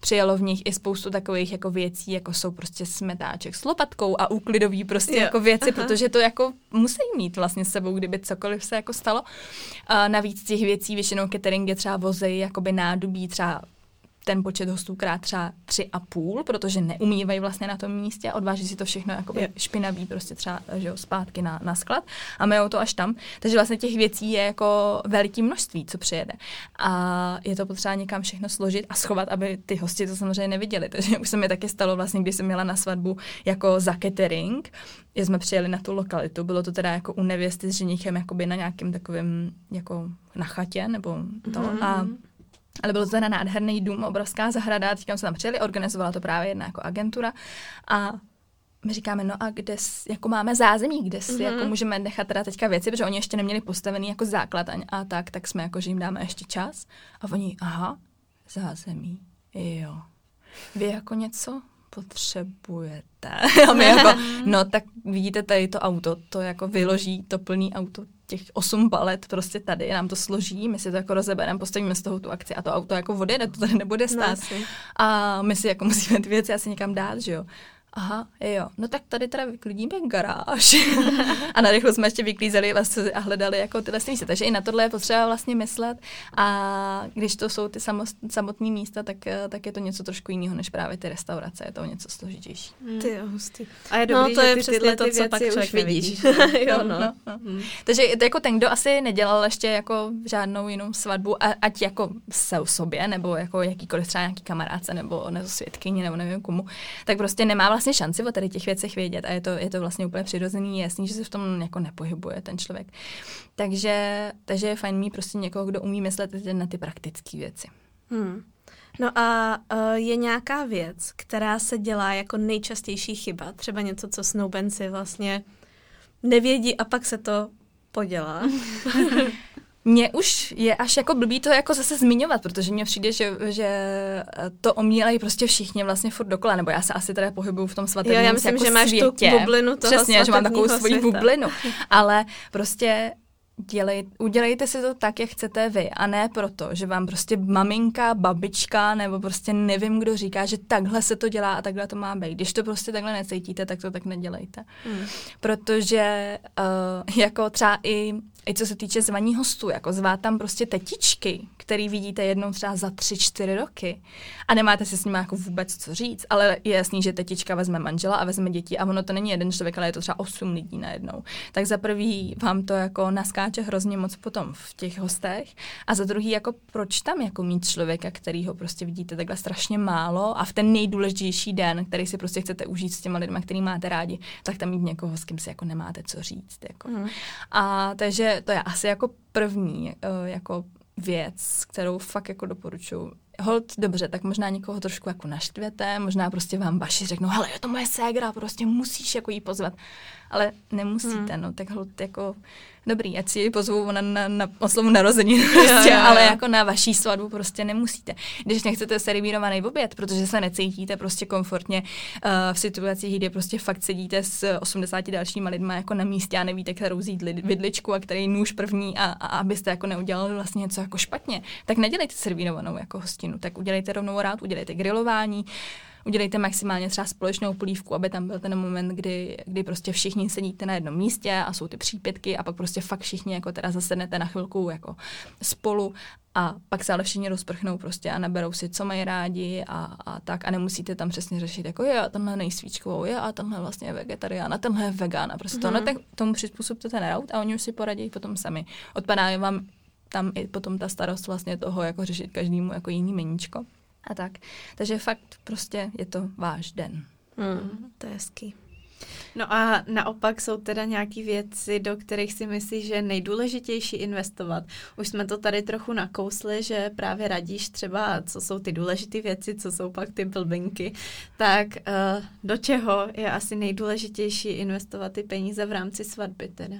přijelo v nich i spoustu takových jako věcí, jako jsou prostě smetáček s lopatkou a úklidový prostě jo. jako věci, Aha. protože to jako musí mít vlastně s sebou, kdyby cokoliv se jako stalo. A navíc těch věcí většinou catering je třeba vozej jakoby nádobí třeba ten počet hostů krát třeba tři a půl, protože neumývají vlastně na tom místě a odváží si to všechno jako špinavý prostě třeba že jo, zpátky na, na sklad a majou to až tam. Takže vlastně těch věcí je jako veliký množství, co přijede. A je to potřeba někam všechno složit a schovat, aby ty hosti to samozřejmě neviděli. Takže už se mi taky stalo vlastně, když jsem měla na svatbu jako za catering, jsme přijeli na tu lokalitu. Bylo to teda jako u nevěsty s ženichem jakoby na nějakém takovém jako na chatě nebo to. Mm-hmm. A ale byl to teda nádherný dům, obrovská zahrada, teďka jsme tam přijeli, organizovala to právě jedna jako agentura a my říkáme, no a kde, jako máme zázemí, kde si mm-hmm. jako můžeme nechat teda teďka věci, protože oni ještě neměli postavený jako základ a, a tak, tak jsme jako, že jim dáme ještě čas. A oni, aha, zázemí, jo. Vy jako něco potřebujete. A my jako, no tak vidíte tady to auto, to jako vyloží to plný auto těch osm palet prostě tady, nám to složí, my si to jako rozebereme, postavíme z toho tu akci a to auto jako odjede, to tady nebude stát. No, a my si jako musíme ty věci asi někam dát, že jo. Aha, jo, no tak tady teda vyklidíme garáž. a na rychlo jsme ještě vyklízeli vlastně a hledali jako tyhle místa. Takže i na tohle je potřeba vlastně myslet a když to jsou ty samotné místa, tak, eh, tak je to něco trošku jiného než právě ty restaurace, je to něco složitější. Mm. Ty jo, hustý. A je dobrý, no, to je že ty tyhle to, ty co pak už vidíš. jo, no. no, no. Hmm. Takže jako ten, kdo asi nedělal ještě jako žádnou jinou svatbu, ať jako se o sobě, nebo jako jakýkoliv třeba nějaký kamarádce, nebo nezosvědkyně, nebo nevím komu, tak prostě nemá vlastně vlastně šanci o tady těch věcech vědět a je to, je to vlastně úplně přirozený, jasný, že se v tom jako nepohybuje ten člověk. Takže, takže je fajn mít prostě někoho, kdo umí myslet na ty praktické věci. Hmm. No a uh, je nějaká věc, která se dělá jako nejčastější chyba, třeba něco, co snoubenci vlastně nevědí a pak se to podělá. Mně už je až jako blbý to jako zase zmiňovat, protože mně přijde, že, že to omílají prostě všichni vlastně furt dokola, nebo já se asi teda pohybuju v tom svatebním jo, já myslím, jako že máš světě. tu bublinu toho Přesně, že mám takovou svoji bublinu. Ale prostě dělej, udělejte si to tak, jak chcete vy a ne proto, že vám prostě maminka, babička nebo prostě nevím, kdo říká, že takhle se to dělá a takhle to má být. Když to prostě takhle necítíte, tak to tak nedělejte. Hmm. Protože uh, jako třeba i i co se týče zvaní hostů, jako zvát tam prostě tetičky, který vidíte jednou třeba za tři, čtyři roky a nemáte si s nimi jako vůbec co říct, ale je jasný, že tetička vezme manžela a vezme děti a ono to není jeden člověk, ale je to třeba osm lidí najednou. Tak za prvý vám to jako naskáče hrozně moc potom v těch hostech a za druhý jako proč tam jako mít člověka, který ho prostě vidíte takhle strašně málo a v ten nejdůležitější den, který si prostě chcete užít s těma lidmi, který máte rádi, tak tam mít někoho, s kým si jako nemáte co říct. Jako. Mm. A takže to je asi jako první uh, jako věc, kterou fakt jako doporučuji hold, dobře, tak možná někoho trošku jako naštvete, možná prostě vám vaši řeknou, hele, je to moje ségra, prostě musíš jako jí pozvat. Ale nemusíte, hmm. no, tak hold jako dobrý, ať si ji pozvu na, na, na oslavu narození, prostě, jo, jo, jo. ale jako na vaší svatbu prostě nemusíte. Když nechcete servírovaný oběd, protože se necítíte prostě komfortně uh, v situacích, kdy prostě fakt sedíte s 80 dalšíma lidma jako na místě a nevíte, kterou vzít vidličku a který nůž první a, a abyste jako neudělali vlastně něco jako špatně, tak nedělejte servírovanou jako hostinu, tak udělejte rovnou rád, udělejte grilování, udělejte maximálně třeba společnou polívku, aby tam byl ten moment, kdy, kdy prostě všichni sedíte na jednom místě a jsou ty přípětky a pak prostě fakt všichni jako teda zasednete na chvilku jako spolu a pak se ale všichni rozprchnou prostě a naberou si, co mají rádi a, a tak a nemusíte tam přesně řešit, jako je, a tenhle nejsvíčkovou, je, a tenhle vlastně je vegetarián, a tenhle je vegán a prostě mm-hmm. tohle tak tomu přizpůsobte ten route a oni už si poradí potom sami. Odpadá vám tam i potom ta starost vlastně toho, jako řešit každému jako jiný meníčko a tak. Takže fakt prostě je to váš den. Hmm, to je hezký. No a naopak jsou teda nějaké věci, do kterých si myslíš, že je nejdůležitější investovat. Už jsme to tady trochu nakousli, že právě radíš třeba, co jsou ty důležité věci, co jsou pak ty blbinky. Tak uh, do čeho je asi nejdůležitější investovat ty peníze v rámci svatby teda?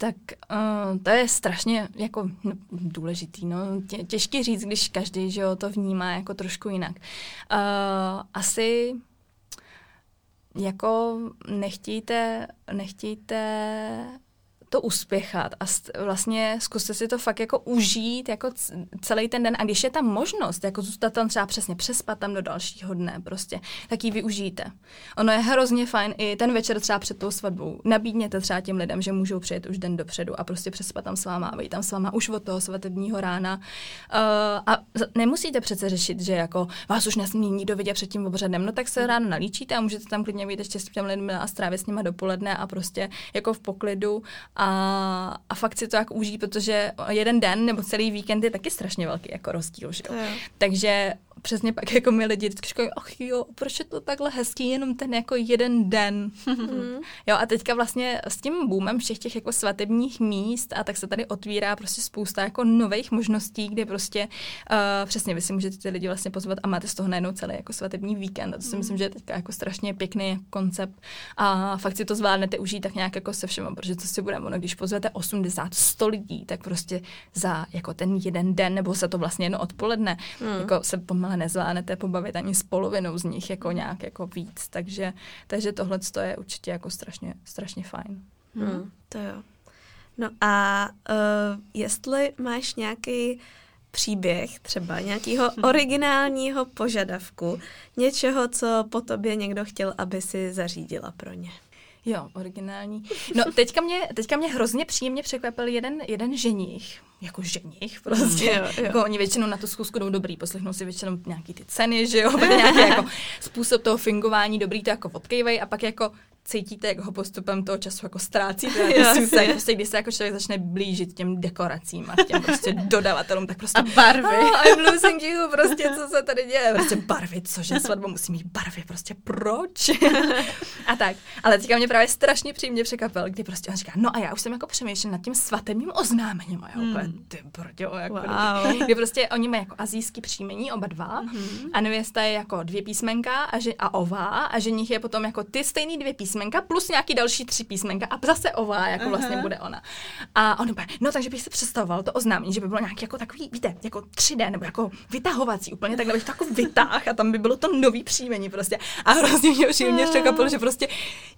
Tak uh, to je strašně jako no, důležitý, no. Tě, těžký říct, když každý že jo, to vnímá jako trošku jinak. Uh, asi jako nechtějte, nechtějte to uspěchat a vlastně zkuste si to fakt jako užít jako celý ten den a když je tam možnost jako zůstat tam třeba přesně přespat tam do dalšího dne prostě, tak ji využijte. Ono je hrozně fajn i ten večer třeba před tou svatbou. Nabídněte třeba těm lidem, že můžou přijet už den dopředu a prostě přespat tam s váma, vejít tam s váma už od toho svatebního rána. Uh, a nemusíte přece řešit, že jako vás už nesmí nikdo vidět před tím obřadem, no tak se ráno nalíčíte a můžete tam klidně být ještě s těmi lidmi a strávit s nimi dopoledne a prostě jako v poklidu a, a fakt si to jako užít, protože jeden den nebo celý víkend je taky strašně velký jako rozdíl, že jo? Takže přesně pak jako mi lidi vždycky říkají, ach jo, proč je to takhle hezký, jenom ten jako jeden den. Mm. jo a teďka vlastně s tím boomem všech těch jako svatebních míst a tak se tady otvírá prostě spousta jako nových možností, kde prostě uh, přesně vy si můžete ty lidi vlastně pozvat a máte z toho najednou celý jako svatební víkend a to si mm. myslím, že je teďka jako strašně pěkný koncept a fakt si to zvládnete užít tak nějak jako se všema, protože to si bude ono, když pozvete 80, 100 lidí, tak prostě za jako ten jeden den nebo se to vlastně jedno odpoledne, mm. jako se pomalu ale nezvládnete pobavit ani s polovinou z nich jako nějak jako víc. Takže, takže tohle je určitě jako strašně, strašně fajn. Hmm, hmm. To jo. No a uh, jestli máš nějaký příběh, třeba nějakého originálního požadavku, něčeho, co po tobě někdo chtěl, aby si zařídila pro ně. Jo, originální. No, teďka mě, teďka mě hrozně příjemně překvapil jeden, jeden ženich, jako ženich prostě. Jo, jo. Jako oni většinou na tu zkusku jdou dobrý, poslechnou si většinou nějaký ty ceny, že jo, nějaký jako způsob toho fungování dobrý, to jako odkejvej a pak jako cítíte, jak ho postupem toho času jako ztrácíte. Prostě, prostě, když se jako člověk začne blížit těm dekoracím a těm prostě dodavatelům, tak prostě... A barvy. Oh, I'm losing you, prostě, co se tady děje. Prostě barvy, cože, svatba musí mít barvy, prostě proč? a tak. Ale teďka mě právě strašně příjemně překvapil, kdy prostě on říká, no a já už jsem jako přemýšlel nad tím svatebním oznámením. A já hmm. ty brďo, jako wow. kdy prostě oni mají jako azijský příjmení, oba dva, mm-hmm. a nevěsta je jako dvě písmenka a, že, a ová, a že nich je potom jako ty stejný dvě písmenka písmenka plus nějaký další tři písmenka a zase ová, jako uh-huh. vlastně bude ona. A on úplně, no takže bych se představoval to oznámení, že by bylo nějaký jako takový, víte, jako 3D nebo jako vytahovací úplně, takhle bych to jako vytáh a tam by bylo to nový příjmení prostě. A hrozně mě příjemně překvapilo, že prostě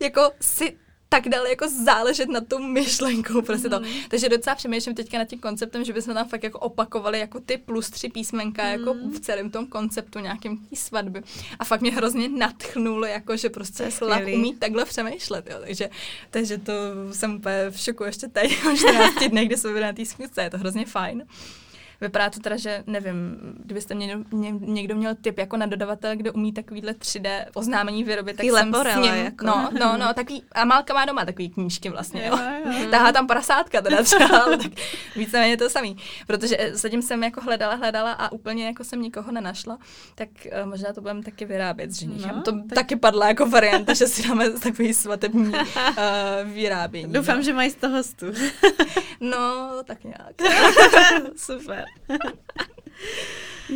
jako si tak dali jako záležet na tou myšlenkou, prostě to. Mm. Takže docela přemýšlím teďka nad tím konceptem, že bychom tam fakt jako opakovali jako ty plus tři písmenka mm. jako v celém tom konceptu nějakým tý svatby. A fakt mě hrozně natchnulo, jako že prostě chlap umí takhle přemýšlet, jo. Takže, takže to jsem úplně v šoku ještě teď, 14 dnech, kdy jsme byli na té schůzce, je to hrozně fajn. Vypadá to teda, že nevím, kdybyste mě, mě, někdo měl tip jako na dodavatel, kde umí takovýhle 3D oznámení vyrobit, tak jsem s ním, jako. no, no, no, takový, a Málka má doma takový knížky vlastně, jo. jo, jo. Tahá tam prasátka teda třeba, ale tak víceméně to samý. Protože eh, zatím jsem jako hledala, hledala a úplně jako jsem nikoho nenašla, tak uh, možná to budeme taky vyrábět s ženichem. No, to tak... taky padla jako varianta, že si dáme takový svatební uh, vyrábění. Doufám, no. že mají z toho hostu. no, tak nějak. Super.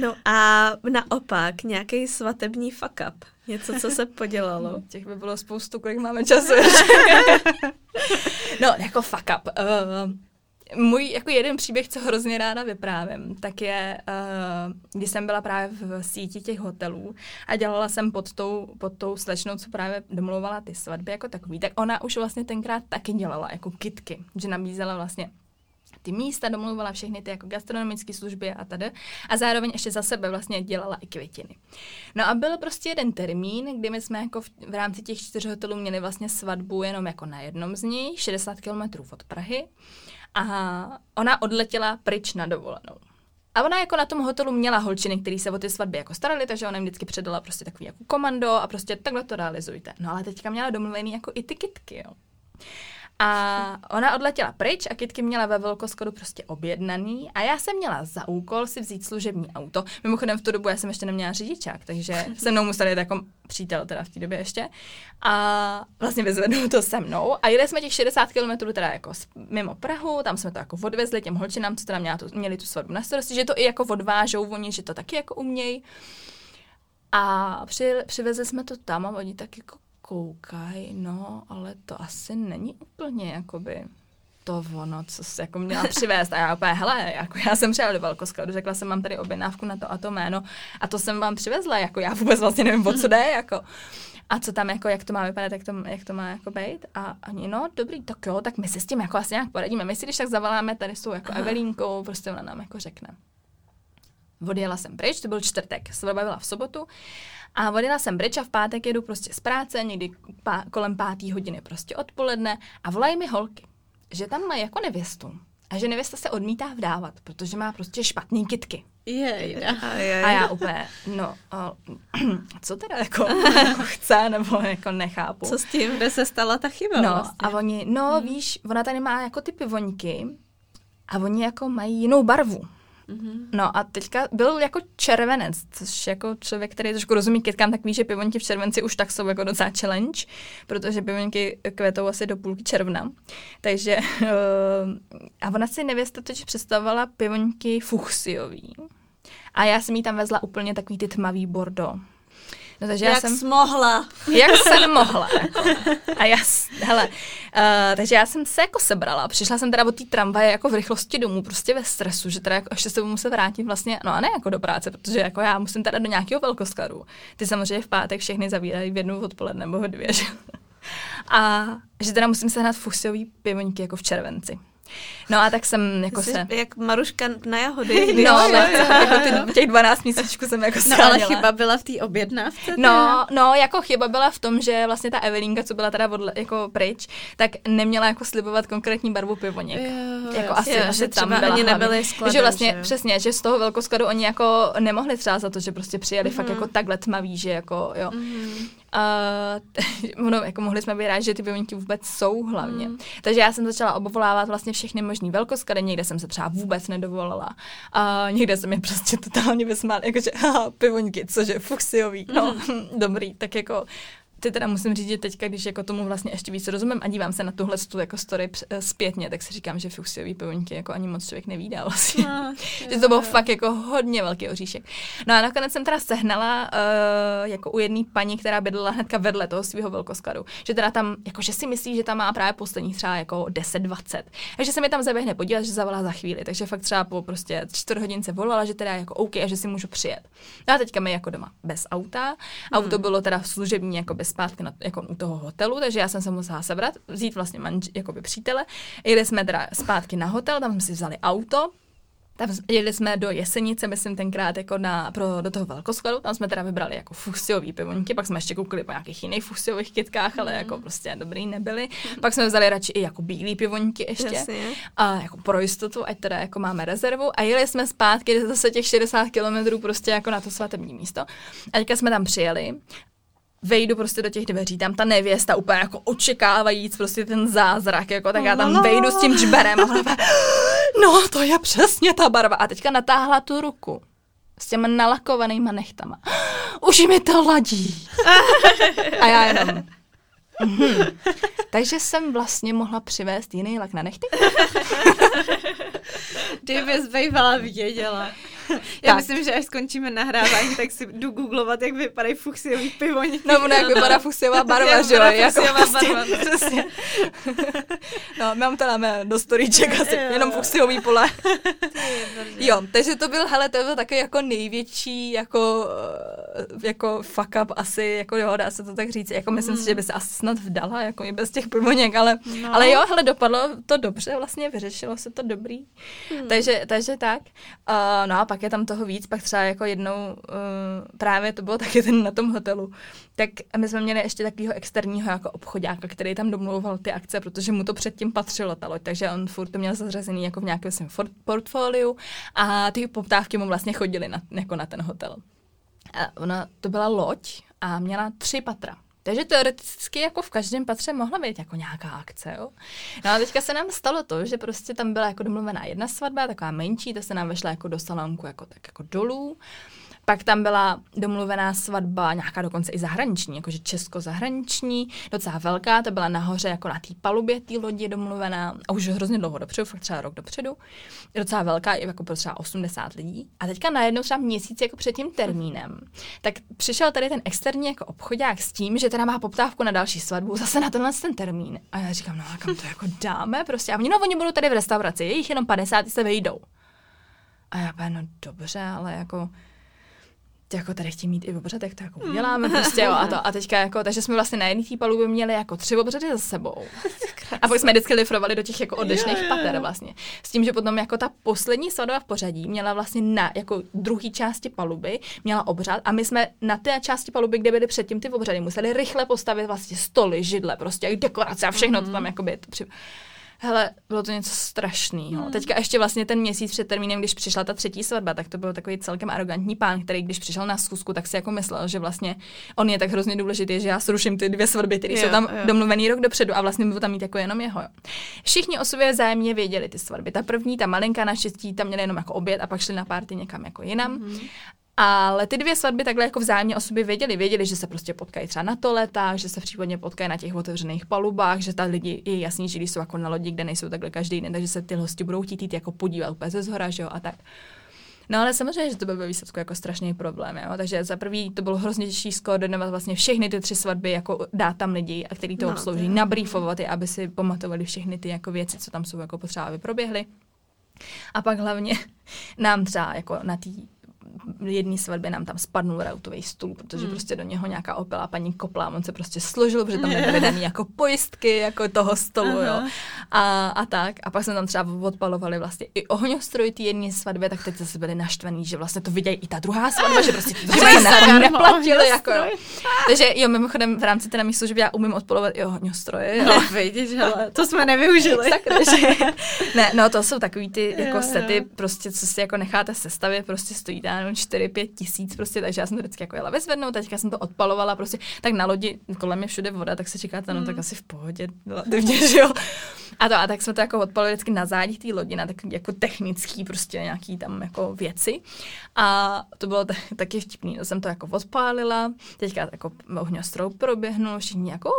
No a naopak nějaký svatební fuck up. Něco, co se podělalo. Těch by bylo spoustu, kolik máme času. no, jako fuck up. Uh, můj jako jeden příběh, co hrozně ráda vyprávím, tak je, uh, když jsem byla právě v síti těch hotelů a dělala jsem pod tou, pod tou slečnou, co právě domluvala ty svatby jako takový, tak ona už vlastně tenkrát taky dělala jako kitky, že nabízela vlastně ty místa, domluvala všechny ty jako gastronomické služby a tady. A zároveň ještě za sebe vlastně dělala i květiny. No a byl prostě jeden termín, kdy my jsme jako v, v rámci těch čtyř hotelů měli vlastně svatbu jenom jako na jednom z nich, 60 kilometrů od Prahy. A ona odletěla pryč na dovolenou. A ona jako na tom hotelu měla holčiny, který se o ty svatby jako starali, takže ona jim vždycky předala prostě takový jako komando a prostě takhle to realizujte. No ale teďka měla domluvený jako i ty kitky, jo. A ona odletěla pryč a Kitky měla ve Velkoskodu prostě objednaný a já jsem měla za úkol si vzít služební auto. Mimochodem v tu dobu já jsem ještě neměla řidičák, takže se mnou musel jít jako přítel teda v té době ještě. A vlastně vyzvednu to se mnou a jeli jsme těch 60 km teda jako mimo Prahu, tam jsme to jako odvezli těm holčinám, co teda měla tu, měli tu svatbu na starosti, že to i jako odvážou oni, že to taky jako umějí. A při, přivezli jsme to tam a oni tak jako koukaj, no, ale to asi není úplně, jakoby, to ono, co se jako měla přivést. A já úplně, hele, jako já jsem přijela do velkoskladu, řekla jsem, mám tady objednávku na to a to jméno a to jsem vám přivezla, jako já vůbec vlastně nevím, o co jde, jako. A co tam, jako, jak to má vypadat, jak to, jak to má jako být. A oni, no, dobrý, tak jo, tak my si s tím jako asi nějak poradíme. My si když tak zavoláme tady s tou jako Evelínkou, prostě ona nám jako řekne. Odjela jsem pryč, to byl čtvrtek, svatba byla v sobotu a odjela jsem pryč a v pátek jedu prostě z práce, někdy pá, kolem pátý hodiny prostě odpoledne a volají mi holky, že tam mají jako nevěstu a že nevěsta se odmítá vdávat, protože má prostě špatný kitky. Je, a já úplně, no, a, co teda jako, jako chce, nebo jako nechápu. Co s tím, kde se stala ta chyba No vlastně? a oni, no hmm. víš, ona tady má jako ty pivoňky a oni jako mají jinou barvu. Mm-hmm. No a teďka byl jako červenec, což jako člověk, který trošku rozumí kytkám, tak ví, že pivonky v červenci už tak jsou jako docela challenge, protože pivonky kvetou asi do půlky června. Takže uh, a ona si nevěsta totiž představovala pivonky fuchsiový. A já jsem jí tam vezla úplně takový ty tmavý bordo. No, takže jak já jsem, jsi mohla. Jak jsem mohla. Jako. A já, hele, uh, takže já jsem se jako sebrala. Přišla jsem teda od té tramvaje jako v rychlosti domů, prostě ve stresu, že teda jako ještě se muset vrátit vlastně, no a ne jako do práce, protože jako já musím teda do nějakého velkoskladu. Ty samozřejmě v pátek všechny zavírají v jednu odpoledne nebo dvě, že? A že teda musím sehnat fusiový pivoňky jako v červenci. No a tak jsem jako Jsi se... jak Maruška na jahody. No, ale jako ty, těch 12 měsíčků jsem jako No ale chyba byla v té objednávce? No, no, jako chyba byla v tom, že vlastně ta Evelínka, co byla teda odle, jako pryč, tak neměla jako slibovat konkrétní barvu pivoněk. Jo, jako asi, jo, asi že tam třeba byla ani nebyly skladem, že vlastně, že? přesně, že z toho velkoskladu oni jako nemohli třeba za to, že prostě přijeli mm-hmm. fakt jako takhle tmavý, že jako, jo. Mm-hmm. Uh, no, jako mohli jsme být rádi, že ty pivoňky vůbec jsou hlavně. Mm. Takže já jsem začala obvolávat vlastně všechny možný velkoskady, někde jsem se třeba vůbec nedovolila. A uh, někde jsem je prostě totálně vysmál, jakože haha, pivoňky, cože, fuksiový, no, mm. dobrý, tak jako ty teda musím říct, že teďka, když jako tomu vlastně ještě víc rozumím a dívám se na tuhle tu jako story eh, zpětně, tak si říkám, že fuchsiový pivoňky jako ani moc člověk nevídal vlastně. No, že to bylo fakt jako hodně velký oříšek. No a nakonec jsem teda sehnala uh, jako u jedné paní, která bydlela hnedka vedle toho svého velkoskladu, že teda tam, jako že si myslí, že tam má právě poslední třeba jako 10-20. Takže se mi tam zaběhne podívat, že zavolá za chvíli. Takže fakt třeba po prostě čtvrt hodince volala, že teda jako OK a že si můžu přijet. No a teďka mi jako doma bez auta. Auto hmm. bylo teda služební jako bez zpátky na, jako u toho hotelu, takže já jsem se musela sebrat, vzít vlastně manž, jakoby přítele. Jeli jsme teda zpátky na hotel, tam jsme si vzali auto, tam jeli jsme do Jesenice, myslím tenkrát jako na, pro, do toho velkoskladu, tam jsme teda vybrali jako fusiový pivoňky, pak jsme ještě koukali po nějakých jiných fusiových kytkách, ale mm. jako prostě dobrý nebyly. Mm. Pak jsme vzali radši i jako bílý pivoňky ještě, Jasně. a jako pro jistotu, ať teda jako máme rezervu a jeli jsme zpátky zase těch 60 kilometrů prostě jako na to svatební místo. A teďka jsme tam přijeli vejdu prostě do těch dveří, tam ta nevěsta úplně jako očekávajíc prostě ten zázrak, jako tak já tam vejdu s tím džberem a ona no to je přesně ta barva. A teďka natáhla tu ruku s těma nalakovanýma nechtama. Už mi to ladí. A já jenom, Mhm. Takže jsem vlastně mohla přivést jiný lak na nechty. Kdyby bývala věděla. Já tak. myslím, že až skončíme nahrávání, tak si jdu googlovat, jak vypadají fuchsiový pivoni. No, ono jak vypadá fuchsiová barva, že jo? Jako prostě, barva, přesně. No, mám to máme do storíček asi, jenom fuchsiový pole. jo, takže to byl, hele, to byl takový jako největší, jako, eh, jako fuck up asi, jako jo, dá se to tak říct, jako myslím mm. si, že by se asi snad vdala, jako i bez těch pivoněk, ale, no. ale jo, hele, dopadlo to dobře, vlastně vyřešilo se to dobrý. Hmm. Takže, takže tak. Uh, no a pak je tam toho víc, pak třeba jako jednou uh, právě to bylo taky ten na tom hotelu, tak my jsme měli ještě takového externího jako obchodáka, který tam domlouval ty akce, protože mu to předtím patřilo ta loď, takže on furt to měl zařazený jako v nějakém svém portfoliu a ty poptávky mu vlastně chodily na, jako na ten hotel. A ona, to byla loď a měla tři patra. Takže teoreticky jako v každém patře mohla být jako nějaká akce, jo. No a teďka se nám stalo to, že prostě tam byla jako domluvená jedna svatba, taková menší, ta se nám vešla jako do salonku jako tak jako dolů. Pak tam byla domluvená svatba, nějaká dokonce i zahraniční, jakože česko-zahraniční, docela velká, to byla nahoře jako na té palubě té lodi domluvená, a už hrozně dlouho dopředu, fakt třeba rok dopředu, docela velká, jako pro třeba 80 lidí. A teďka najednou třeba měsíc jako před tím termínem, tak přišel tady ten externí jako obchodák s tím, že teda má poptávku na další svatbu, zase na tenhle ten termín. A já říkám, no a kam to jako dáme prostě. A oni, no, oni budou tady v restauraci, je jich jenom 50, se vejdou. A já no dobře, ale jako jako tady chtějí mít i obřad, tak to jako uděláme prostě, jo, a to, a teďka jako, takže jsme vlastně na jedné té palubě měli jako tři obřady za sebou. A pak jsme vždycky lifrovali do těch jako odlišných pater vlastně. S tím, že potom jako ta poslední svatba v pořadí měla vlastně na jako druhé části paluby, měla obřad a my jsme na té části paluby, kde byly předtím ty obřady, museli rychle postavit vlastně stoly, židle, prostě dekorace a všechno, mm-hmm. to tam mhm. jako by to při... Hele, bylo to něco strašného. Hmm. Teďka ještě vlastně ten měsíc před termínem, když přišla ta třetí svatba, tak to byl takový celkem arrogantní pán, který když přišel na schůzku, tak si jako myslel, že vlastně on je tak hrozně důležitý, že já zruším ty dvě svatby, které jsou tam jo. domluvený rok dopředu a vlastně budu tam mít jako jenom jeho. Jo. Všichni o sobě vzájemně věděli ty svatby. Ta první, ta malinká naštěstí, tam měli jenom jako oběd a pak šli na párty někam jako jinam. Hmm. Ale ty dvě svatby takhle jako vzájemně o sobě věděli. Věděli, že se prostě potkají třeba na toletách, že se případně potkají na těch otevřených palubách, že ta lidi je jasný, že jsou jako na lodi, kde nejsou takhle každý den, takže se ty hosti budou chtít jít jako podívat úplně ze zhora, že jo, a tak. No ale samozřejmě, že to byl ve výsledku jako strašný problém, jo? takže za prvý to bylo hrozně těžší skoordinovat vlastně všechny ty tři svatby, jako dát tam lidi, a který to no, obslouží, nabrýfovat je, aby si pamatovali všechny ty jako věci, co tam jsou jako potřeba, aby proběhly. A pak hlavně nám třeba jako na té jedné svatbě nám tam spadnul rautový stůl, protože hmm. prostě do něho nějaká opila paní kopla, on se prostě složil, protože tam nebyly daný jako pojistky jako toho stolu, jo. A, a tak. A pak jsme tam třeba odpalovali vlastně i ohňostroj ty jedné svatbě, tak teď zase byli naštvaní, že vlastně to vidějí i ta druhá svatba, že prostě to na neplatili. Jako, jo. Takže jo, mimochodem v rámci té místo, že já umím odpolovat i ohňostroje. Jo. Vidíš, hele, to jsme nevyužili. Sakra, ne, no to jsou takový ty jako sety, prostě co si jako necháte sestavit, prostě stojí tam 4-5 tisíc, prostě, takže já jsem to vždycky jako jela vyzvednout, teďka jsem to odpalovala, prostě, tak na lodi, kolem je všude voda, tak se čekáte, no mm. tak asi v pohodě, relativně, že jo. A to, a tak jsme to jako odpalovali vždycky na zádích té lodi, na tak jako technický prostě nějaký tam jako věci. A to bylo t- taky vtipný, to jsem to jako odpálila, teďka jako ohňostrou proběhnul, všichni jako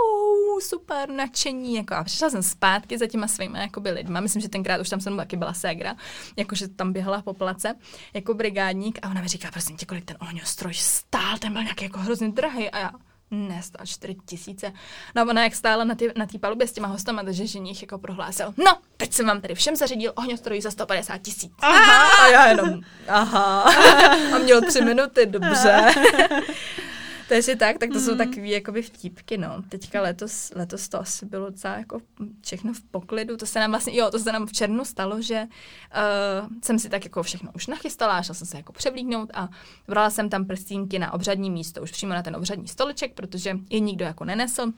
super, nadšení, jako a přišla jsem zpátky za těma svými jakoby lidma, myslím, že tenkrát už tam jsem taky byla ségra, jakože tam běhala po place jako brigádník a ona mi říká, prosím tě, kolik ten ohňostroj stál, ten byl nějaký jako hrozně drahý a já, ne, stál 4 tisíce. No a ona jak stála na té na palubě s těma hostama, takže ženich jako prohlásil, no, teď jsem vám tady všem zařídil ohňostroj za 150 tisíc. A já jenom, aha. A měl tři minuty, dobře. Takže tak, tak to mm. jsou takový jakoby vtípky, no. Teďka letos, letos to asi bylo docela jako všechno v poklidu. To se nám vlastně, jo, to se nám v červnu stalo, že uh, jsem si tak jako všechno už nachystala, šla jsem se jako převlíknout a brala jsem tam prstínky na obřadní místo, už přímo na ten obřadní stoleček, protože je nikdo jako nenesl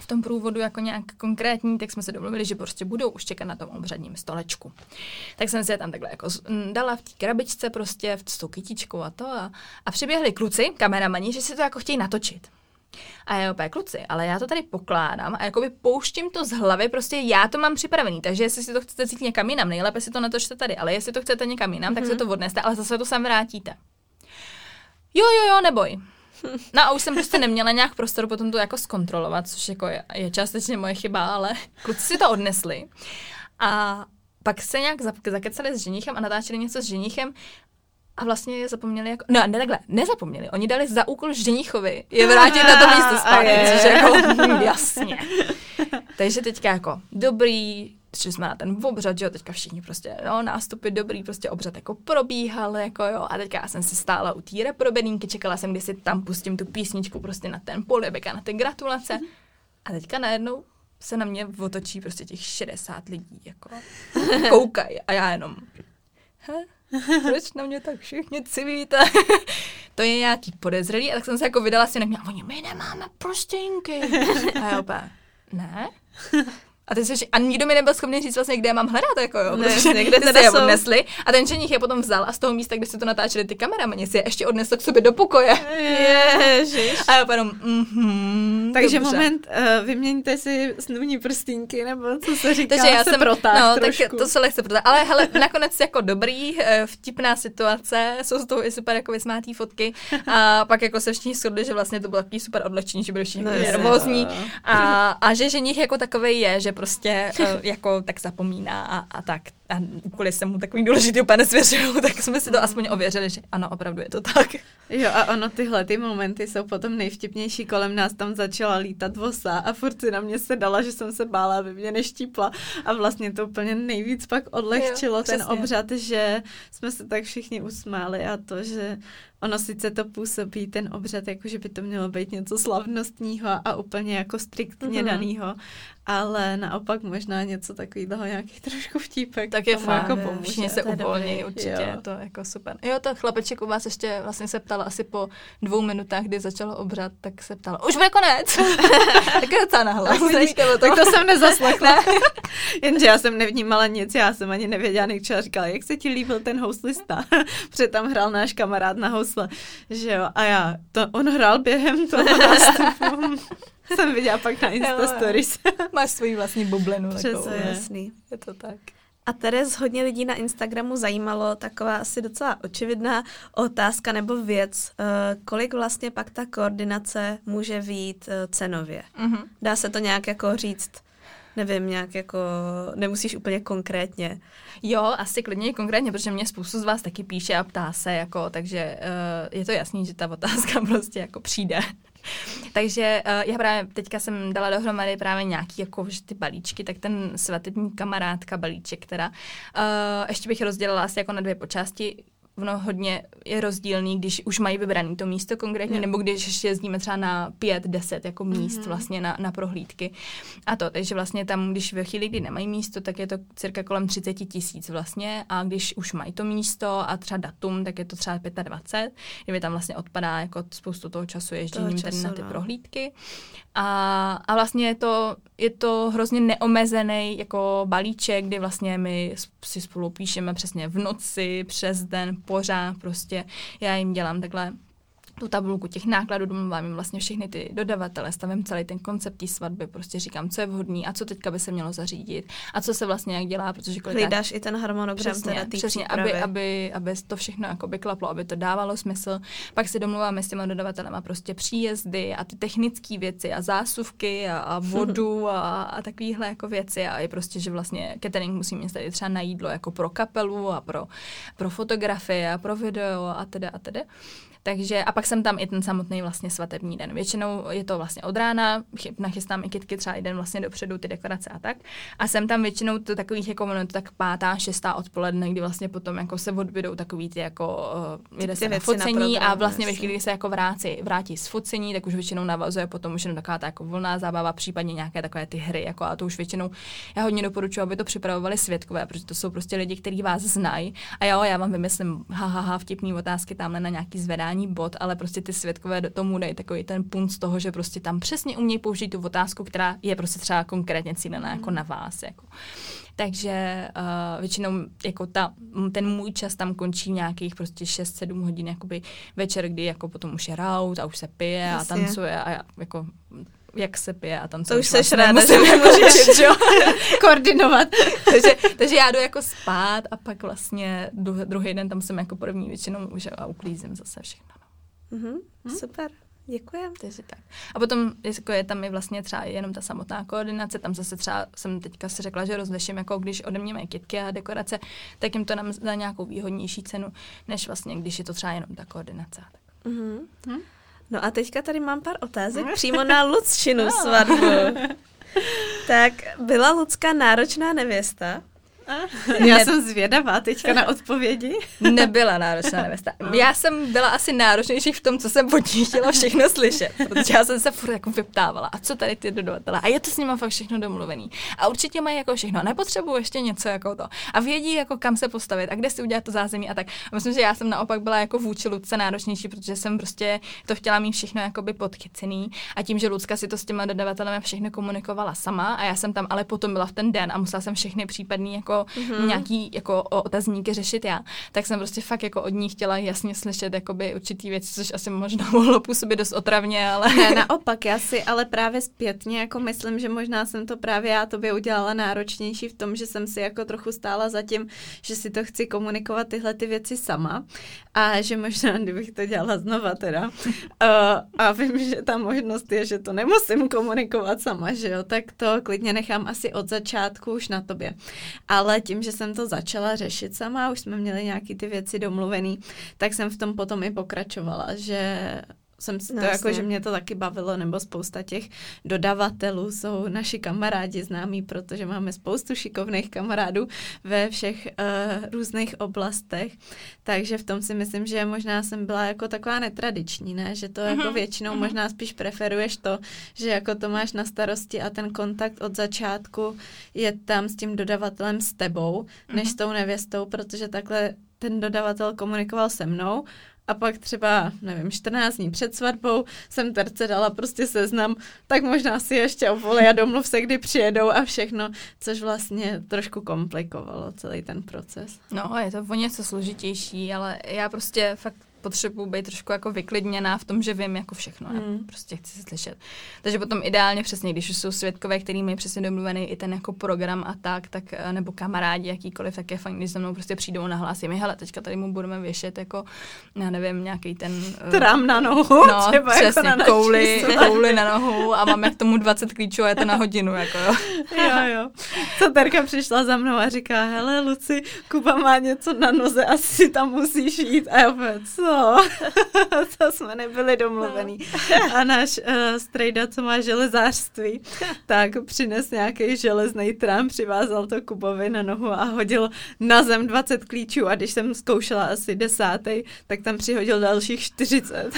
v tom průvodu jako nějak konkrétní, tak jsme se domluvili, že prostě budou už čekat na tom obřadním stolečku. Tak jsem si je tam takhle jako dala v té krabičce prostě s tou kytičkou a to a, a přiběhli kluci, kameramani, že si to jako chtějí natočit. A já opět kluci, ale já to tady pokládám a jakoby pouštím to z hlavy, prostě já to mám připravený, takže jestli si to chcete cítit někam jinam, nejlépe si to natočte tady, ale jestli to chcete někam jinam, mm-hmm. tak se mhm. to odneste, ale zase to sem vrátíte. Jo, jo, jo, neboj. No a už jsem prostě neměla nějak prostor potom to jako zkontrolovat, což jako je, je částečně moje chyba, ale kluci si to odnesli. A pak se nějak zakecali s ženichem a natáčeli něco s ženichem a vlastně zapomněli jako, no ne takhle, nezapomněli, oni dali za úkol ženichovi je vrátit na to místo zpátky, což jako, hm, jasně. Takže teďka jako dobrý, šli jsme na ten obřad, že jo, teďka všichni prostě, no, nástupy dobrý, prostě obřad jako probíhal, jako jo, a teďka já jsem si stála u té reprobedínky, čekala jsem, kdy si tam pustím tu písničku prostě na ten polibek a na ty gratulace. A teďka najednou se na mě otočí prostě těch 60 lidí, jako koukají a já jenom, he, proč na mě tak všichni civíte? to je nějaký podezřelý, a tak jsem se jako vydala si na mě, a oni, my nemáme prostěnky. a já opět, ne? A, ty jsi, a nikdo mi nebyl schopný říct vlastně, kde mám hledat, jako jo, Ne, protože někde teda si je odnesli a ten ženich je potom vzal a z toho místa, kde si to natáčeli ty kameramani, si je ještě odnesl k sobě do pokoje. Ježiš. A já jenom, mhm, Takže dobře. moment, uh, vyměňte si snubní prstínky, nebo co se říká, Takže já se jsem, protáh no, trošku. tak to se lehce protáh. Ale hele, nakonec jako dobrý, eh, vtipná situace, jsou z toho i super jako vysmátý fotky a pak jako se všichni shodli, že vlastně to bylo takový super odlehčení, že byli všichni No, no, nervózní a, a že ženich jako takový je, že prostě eh, jako tak zapomíná a, a tak. A úkoly jsem mu takový důležitý úplně nesvěřil, tak jsme si to aspoň ověřili, že ano, opravdu je to tak. Jo a ono tyhle ty momenty jsou potom nejvtipnější. Kolem nás tam začala lítat vosa a furt si na mě se dala, že jsem se bála, aby mě neštípla. A vlastně to úplně nejvíc pak odlehčilo Jo, ten přesně. obřad, že jsme se tak všichni usmáli a to, že ono sice to působí ten obřad, jako že by to mělo být něco slavnostního a úplně jako striktně Mhm. mm-hmm. danýho, ale naopak možná něco takového, nějakých trošku vtípek. Tak je fakt, jako jo, pomůže. všichni se uvolní, určitě, Jo. je to jako super. Jo, to chlapeček u vás ještě vlastně se ptal asi po dvou minutách, kdy začal obřad, tak se ptal, už bude konec. tak je docela nahlas. Tak, to jsem nezaslechla. Jenže já jsem nevnímala nic, já jsem ani nevěděla, jak říkala, jak se ti líbil ten houslista, protože tam hrál náš kamarád na housle, že jo, a já, to on hrál během toho nástupu. jsem viděla pak na Insta. Stories. Máš svoji vlastní bublinu. Přesně. Takovou, je. ne? Jasný. je to tak. A Teres hodně lidí na Instagramu zajímalo taková asi docela očividná otázka nebo věc, eh, kolik vlastně pak ta koordinace může výjít eh, cenově. Mhm. Dá se to nějak jako říct, nevím, nějak jako, nemusíš úplně konkrétně. Jo, asi klidně konkrétně, protože mě spoustu z vás taky píše a ptá se, jako, takže uh, je to jasný, že ta otázka prostě jako přijde. takže uh, já právě teďka jsem dala dohromady právě nějaký jako že ty balíčky, tak ten svatební kamarádka balíček, která uh, ještě bych rozdělila asi jako na dvě počásti ono hodně je rozdílný, když už mají vybraný to místo konkrétně, Jo. nebo když ještě jezdíme třeba na pět, deset jako míst Mhm. vlastně na, na prohlídky. A to, takže vlastně tam, když ve chvíli, kdy nemají místo, tak je to cirka kolem 30 tisíc vlastně a když už mají to místo a třeba datum, tak je to třeba 25, kdyby tam vlastně odpadá jako spoustu toho času ježděním času, tady na ty no. prohlídky. A, a vlastně je to, je to hrozně neomezený jako balíček, kdy vlastně my si spolu píšeme přesně v noci, přes den, pořád prostě. Já jim dělám takhle tu tabulku těch nákladů, domluvám jim vlastně všechny ty dodavatele, stavím celý ten koncept té svatby, prostě říkám, co je vhodný a co teďka by se mělo zařídit a co se vlastně jak dělá, protože kolikrát Hlídáš i ten harmonogram Přesně, teda té přesně přípravy. aby, aby, aby to všechno jakoby klaplo, aby to dávalo smysl. Pak si domluváme s těma dodavatelema prostě příjezdy a ty technické věci a zásuvky a, a vodu a, a takovéhle jako věci a i prostě, že vlastně catering musí mít tady třeba na jídlo jako pro kapelu a pro, pro fotografie a pro video a teda a teda. Takže a pak jsem tam i ten samotný vlastně svatební den. Většinou je to vlastně od rána, chy- nachystám i kitky třeba i den vlastně dopředu, ty dekorace a tak. A jsem tam většinou to takových jako je to tak pátá, šestá odpoledne, kdy vlastně potom jako se odbydou takový ty jako uh, jede Ty se na věci na focení a program, vlastně ve jasně. chvíli, kdy se jako vrátí, vrátí z focení, tak už většinou navazuje potom už jenom taková ta jako volná zábava, případně nějaké takové ty hry, jako a to už většinou já hodně doporučuji, aby to připravovali světkové, protože to jsou prostě lidi, kteří vás znají. A jo, já vám vymyslím ha, ha, ha, vtipný otázky tamhle na nějaký zvedání bod, ale prostě ty světkové do tomu dají takový ten punt z toho, že prostě tam přesně umějí použít tu otázku, která je prostě třeba konkrétně cílená jako na vás. Jako. Takže uh, většinou jako ta, ten můj čas tam končí nějakých prostě 6-7 hodin jakoby večer, kdy jako potom už je raut a už se pije Jasně. a tancuje a jako jak se pije a tancuje. To už seš vlastně ráda, že jako řešit, že jo? Koordinovat. takže, takže já jdu jako spát a pak vlastně dru- druhý den tam jsem jako první většinou už a uklízím zase všechno. no. Mhm, super. Děkujem. Takže tak. A potom jako je tam i vlastně třeba jenom ta samotná koordinace, tam zase třeba jsem teďka si řekla, že rozliším, jako když ode mě mají kitky a dekorace, tak jim to nám za nějakou výhodnější cenu, než vlastně když je to třeba jenom ta koordinace. Tak. Mm-hmm. Hm? No a teďka tady mám pár otázek přímo na Lucčinu svatbu. tak byla Lucka náročná nevěsta? Já ne... jsem zvědavá teďka na odpovědi. Nebyla náročná nevěsta. Já jsem byla asi náročnější v tom, co jsem od ní chtěla všechno slyšet, protože já jsem se furt jako vyptávala. A co tady ty dodavatelé? A je to s nimi fakt všechno domluvený. A určitě mají jako všechno. Nepotřebuji ještě něco jako to. A vědí, jako kam se postavit a kde si udělat to zázemí a tak. A myslím, že já jsem naopak byla jako vůči Lucce náročnější, protože jsem prostě to chtěla mít všechno jakoby podchycený. A tím, že Lucka si to s těma dodavatelem všechno komunikovala sama a já jsem tam ale potom byla v ten den a musela jsem všechny případný jako jako mm-hmm. nějaký jako otazníky řešit já, tak jsem prostě fakt jako od ní chtěla jasně slyšet jakoby určitý věci, což asi možná mohlo působit dost otravně, ale... Ne, naopak, já si ale právě zpětně jako myslím, že možná jsem to právě já tobě udělala náročnější v tom, že jsem si jako trochu stála za tím, že si to chci komunikovat tyhle ty věci sama a že možná, kdybych to dělala znova teda uh, a vím, že ta možnost je, že to nemusím komunikovat sama, že jo, tak to klidně nechám asi od začátku už na tobě. Ale ale tím, že jsem to začala řešit sama, už jsme měli nějaký ty věci domluvený, tak jsem v tom potom i pokračovala, že jsem si to no, jako, že mě to taky bavilo, nebo spousta těch dodavatelů jsou naši kamarádi známí, protože máme spoustu šikovných kamarádů ve všech uh, různých oblastech, takže v tom si myslím, že možná jsem byla jako taková netradiční, ne? že to jako většinou uh-huh. možná spíš preferuješ to, že jako to máš na starosti a ten kontakt od začátku je tam s tím dodavatelem s tebou, než s tou nevěstou, protože takhle ten dodavatel komunikoval se mnou a pak třeba, nevím, 14 dní před svatbou jsem terce dala prostě seznam, tak možná si ještě ovolej a domluv se, kdy přijedou a všechno, což vlastně trošku komplikovalo celý ten proces. No, je to o něco složitější, ale já prostě fakt potřebuji být trošku jako vyklidněná v tom, že vím jako všechno. Mm. Já prostě chci slyšet. Takže potom ideálně přesně, když jsou svědkové, který mají přesně domluvený i ten jako program a tak, tak eh, nebo kamarádi jakýkoliv, tak je fajn, když se mnou prostě přijdou na hlas, mi, hele, teďka tady mu budeme věšet jako, já nevím, nějaký ten... Uh, Trám na nohu, no, třeba jako přesně, jako na kouli, kouli na nohu a máme k tomu 20 klíčů a je to na hodinu, jako jo. jo, jo. Terka přišla za mnou a říká, hele, Luci, Kuba má něco na noze, asi tam musíš jít. A já co? to jsme nebyli domluvený. A náš uh, strejda, co má železářství, tak přines nějaký železný trám, přivázal to Kubovi na nohu a hodil na zem 20 klíčů a když jsem zkoušela asi desátý, tak tam přihodil dalších 40.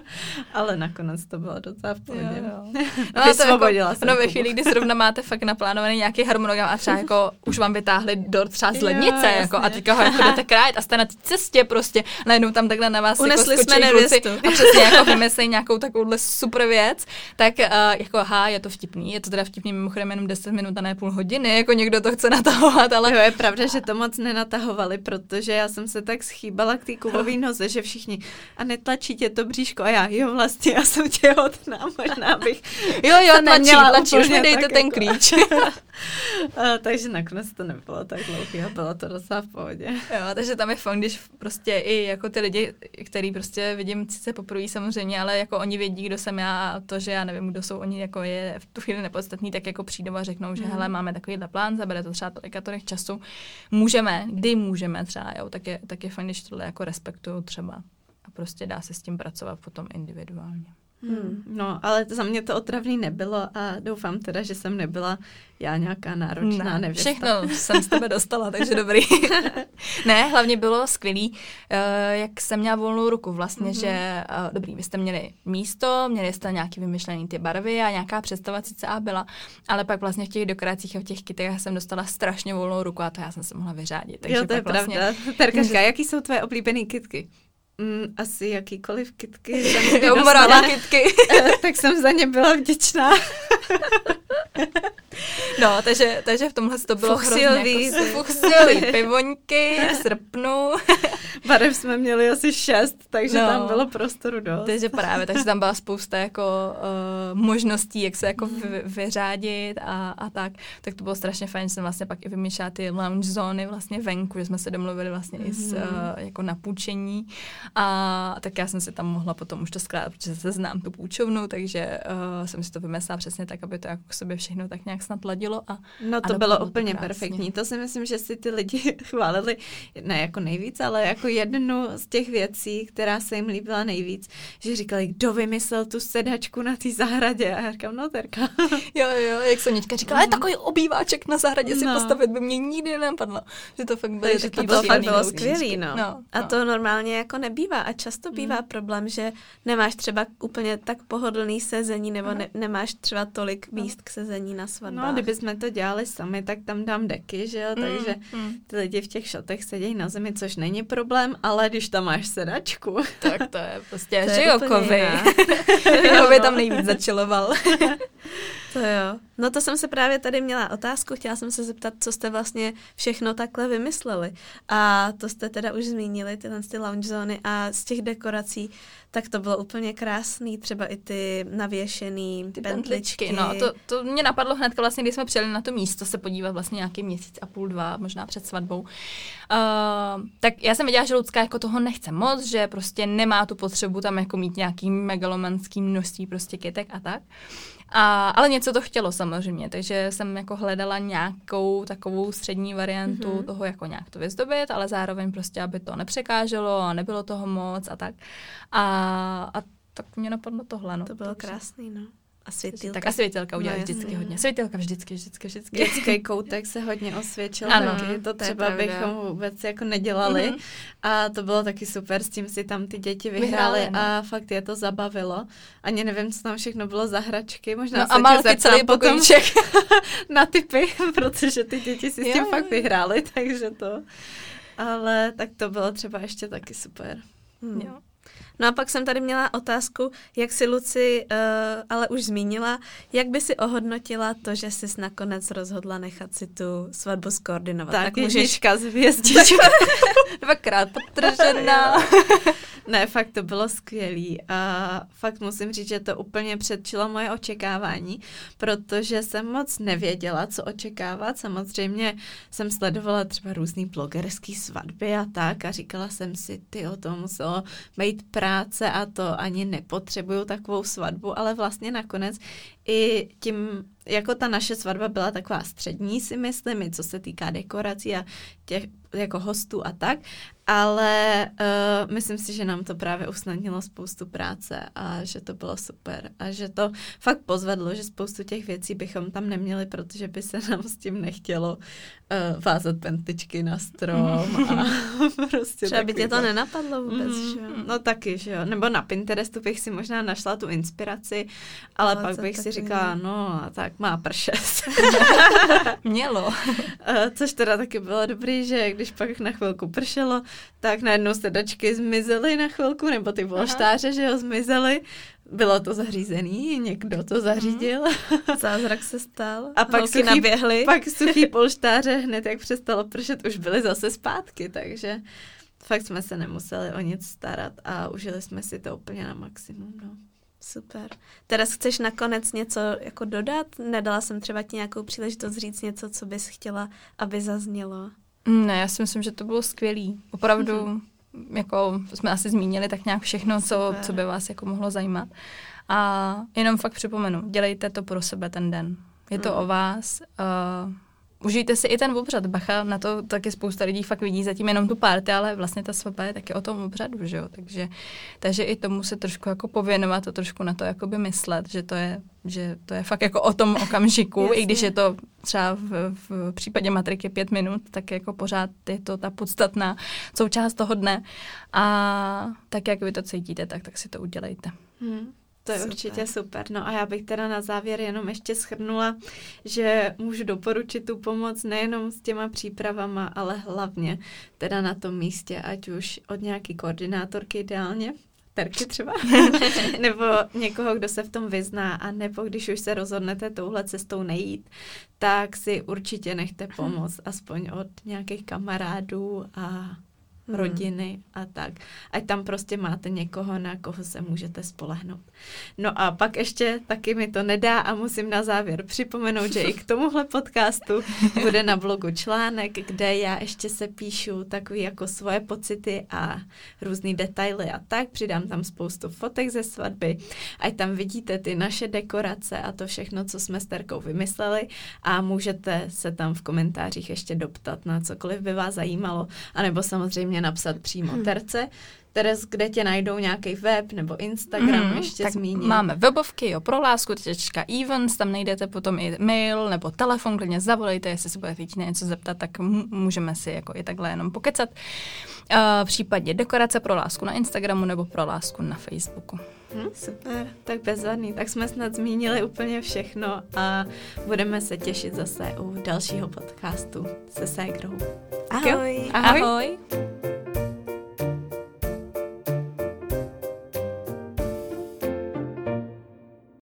Ale nakonec to bylo docela v pohodě. Jo, jo. No, Vysvobodila jako, No ve chvíli, kdy zrovna máte fakt naplánovaný nějaký harmonogram a třeba jako už vám vytáhli dort třeba z lednice jo, jako, a teďka ho jako jdete krájet a jste na té cestě prostě, najednou tam takhle na vás Unesli jako jsme nevěstu. A přesně jako vymyslej nějakou takovouhle super věc, tak uh, jako aha, je to vtipný, je to teda vtipný mimochodem jenom 10 minut a ne půl hodiny, jako někdo to chce natahovat, ale... Jo, je pravda, že to moc nenatahovali, protože já jsem se tak schýbala k té kubové noze, že všichni a netlačí tě to bříško a já, jo vlastně, já jsem těhotná, možná bych Jo, jo, tlačí, tlačí, už mi dejte ten jako... klíč. a, takže nakonec to nebylo tak dlouhý a bylo to docela v pohodě. Jo, takže tam je fun, když prostě i jako ty lidi, který prostě vidím sice poprvé samozřejmě, ale jako oni vědí, kdo jsem já a to, že já nevím, kdo jsou oni, jako je v tu chvíli nepodstatný, tak jako přijdou a řeknou, že mm. hele, máme takovýhle plán, zabere to třeba tolika tolik času, můžeme, kdy můžeme třeba, jo, tak je, tak je fajn, když tohle jako respektuju třeba a prostě dá se s tím pracovat potom individuálně. Hmm. No, ale za mě to otravný nebylo a doufám teda, že jsem nebyla já nějaká náročná ne, nevěsta. Všechno jsem z tebe dostala, takže dobrý. ne, hlavně bylo skvělý, uh, jak jsem měla volnou ruku vlastně, mm-hmm. že uh, dobrý, vy jste měli místo, měli jste nějaký vymyšlený ty barvy a nějaká představa sice a byla, ale pak vlastně v těch dekoracích a v těch kitech jsem dostala strašně volnou ruku a to já jsem se mohla vyřádit. Takže jo, to je vlastně, pravda. Terkaška, jaký jsou tvoje oblíbené kitky? Mm, asi jakýkoliv kitky. Jo, kitky. tak jsem za ně byla vděčná. No, takže, takže v tomhle to bylo Fuchsilví. hrozně jako pivoňky v srpnu. Barev jsme měli asi šest, takže No. tam bylo prostoru dost. Takže právě, takže tam byla spousta jako uh, možností, jak se jako vy, vyřádit a, a tak. Tak to bylo strašně fajn, že jsem vlastně pak i vymýšlela ty lounge zóny vlastně venku, že jsme se domluvili vlastně i s, uh, jako na půjčení a tak já jsem si tam mohla potom už to skládat, protože se znám tu půjčovnu, takže uh, jsem si to vymyslela přesně tak, aby to jako sobě všechno tak nějak snad ladilo a No to Ano, bylo bylo to úplně krásně. perfektní. To si myslím, že si ty lidi chválili, ne jako nejvíc, ale jako jednu z těch věcí, která se jim líbila nejvíc, že říkali, kdo vymyslel tu sedačku na té zahradě. A já říkám, no Terka. Jo, jo, jak Sonička říkala, ale takový obýváček na zahradě si No. postavit by mě nikdy nenapadlo. Že to fakt Takže taky to bylo To fakt bylo skvělý, no. No, A no. to normálně jako nebývá. A často Mm. bývá problém, že nemáš třeba úplně tak pohodlný sezení, nebo ne, nemáš třeba tolik míst k sezení na svatbách. No, kdyby jsme to dělali sami, tak tam dám deky, že jo, takže mm. ty lidi v těch šatech sedějí na zemi, což není problém, ale když tam máš sedačku, Tak to je prostě To že Jokovi. jiná. Jokovi tam nejvíc začiloval. To jo. No to jsem se právě tady měla otázku, chtěla jsem se zeptat, co jste vlastně všechno takhle vymysleli. A to jste teda už zmínili, tyhle ty lounge zóny a z těch dekorací, tak to bylo úplně krásný, třeba i ty navěšený Ty pentličky. pentličky, no, to, to mě napadlo hned, vlastně, když jsme přijeli na to místo se podívat vlastně nějaký měsíc a půl, dva, možná před svatbou. Uh, tak já jsem věděla, že Lucka jako toho nechce moc, že prostě nemá tu potřebu tam jako mít nějaký megalomanský množství prostě kytek a tak. A, ale něco to chtělo samozřejmě, takže jsem jako hledala nějakou takovou střední variantu Mhm. mm-hmm. toho, jako nějak to vyzdobit, ale zároveň prostě, aby to nepřekáželo a nebylo toho moc a tak. A, a tak mě napadlo tohle, no. To bylo Takže- krásný, no. A světýlka. tak a světělka udělají No, vždycky hodně. Světělka vždycky, vždycky, vždycky. dětský koutek se hodně osvědčil Ano, taky, to to třeba pravda. bychom vůbec jako nedělali Mhm. a to bylo taky super, s tím si tam ty děti vyhrály Vyhrály, no. a fakt je to zabavilo. Ani nevím, co tam všechno bylo za hračky, možná No se a tě malky zeptám celý potom pokojíček. na typy, protože ty děti si s tím jo, fakt vyhrály, takže to. Ale tak to bylo třeba ještě taky super. Hmm. Jo. No a pak jsem tady měla otázku, jak si Luci uh, ale už zmínila, jak by si ohodnotila to, že jsi nakonec rozhodla nechat si tu svatbu skoordinovat. Tak, tak můžeš... z hvězdiček. Dvakrát potržená. Ne, fakt to bylo skvělý a fakt musím říct, že to úplně předčilo moje očekávání, protože jsem moc nevěděla, co očekávat. Samozřejmě jsem sledovala třeba různý blogerský svatby a tak a říkala jsem si, ty o to muselo být práce a to ani nepotřebuju takovou svatbu, ale vlastně nakonec i tím, jako ta naše svatba byla taková střední, si myslím, i co se týká dekorací a těch jako hostů a tak, ale uh, myslím si, že nám to právě usnadnilo spoustu práce a že to bylo super a že to fakt pozvedlo, že spoustu těch věcí bychom tam neměli, protože by se nám s tím nechtělo uh, vázat pentličky na strom a prostě Třeba by tě to nenapadlo vůbec, Mhm. že jo? No taky, že jo. Nebo na Pinterestu bych si možná našla tu inspiraci, ale, Ale pak bych si říkala, ne. no, tak má pršet. Mělo. Eh, Což teda taky bylo dobrý, že když pak na chvilku pršelo, tak najednou sedačky zmizely na chvilku, nebo ty polštáře, že jo, zmizely. Bylo to zařízený, někdo to zařídil. Zázrak se stal, A pak holky suchý, naběhly. pak suchý polštáře hned, jak přestalo pršet, už byly zase zpátky, takže fakt jsme se nemuseli o nic starat a užili jsme si to úplně na maximum. No. Super. Teraz chceš nakonec něco jako dodat? Nedala jsem třeba ti nějakou příležitost říct něco, co bys chtěla, aby zaznělo. Ne, já si myslím, že to bylo skvělý. Opravdu, jako jsme asi zmínili tak nějak všechno, co, co by vás jako mohlo zajímat. A jenom fakt připomenu, dělejte to pro sebe ten den. Je to Mm. o vás. Uh, užijte si i ten obřad. Bacha, na to taky spousta lidí fakt vidí zatím jenom tu party, ale vlastně ta svatba je taky o tom obřadu, že jo? Takže, takže i tomu se trošku jako pověnovat a trošku na to jakoby myslet, že to je, že to je fakt jako o tom okamžiku, i když je to třeba v, v případě matriky pět minut, tak jako pořád je to ta podstatná součást toho dne. A tak, jak vy to cítíte, tak, tak si to udělejte. Hmm. To je Super. určitě super. No a já bych teda na závěr jenom ještě schrnula, že můžu doporučit tu pomoc nejenom s těma přípravama, ale hlavně teda na tom místě, ať už od nějaký koordinátorky ideálně, terky třeba, nebo někoho, kdo se v tom vyzná, a nebo když už se rozhodnete touhle cestou nejít, tak si určitě nechte pomoct, aspoň od nějakých kamarádů a hmm. rodiny a tak. Ať tam prostě máte někoho, na koho se můžete spolehnout. No a pak ještě taky mi to nedá a musím na závěr připomenout, že i k tomuhle podcastu bude na blogu článek, kde já ještě se píšu takový jako svoje pocity a různý detaily a tak. Přidám tam spoustu fotek ze svatby. Ať tam vidíte ty naše dekorace a to všechno, co jsme s Terkou vymysleli a můžete se tam v komentářích ještě doptat na cokoliv by vás zajímalo, anebo samozřejmě napsat přímo hmm. terce. Teres, kde tě najdou nějaký web nebo Instagram, mm, ještě tak zmíním. Máme webovky, jo, pro lásku, events, tam najdete potom i mail nebo telefon, klidně zavolejte, jestli se budete chtít něco zeptat, tak můžeme si jako i takhle jenom pokecat. Uh, případně dekorace pro lásku na Instagramu nebo pro lásku na Facebooku. Hmm, super, tak bezvadný. Tak jsme snad zmínili úplně všechno a budeme se těšit zase u dalšího podcastu se Ségrou. Ahoj. Ahoj. Ahoj.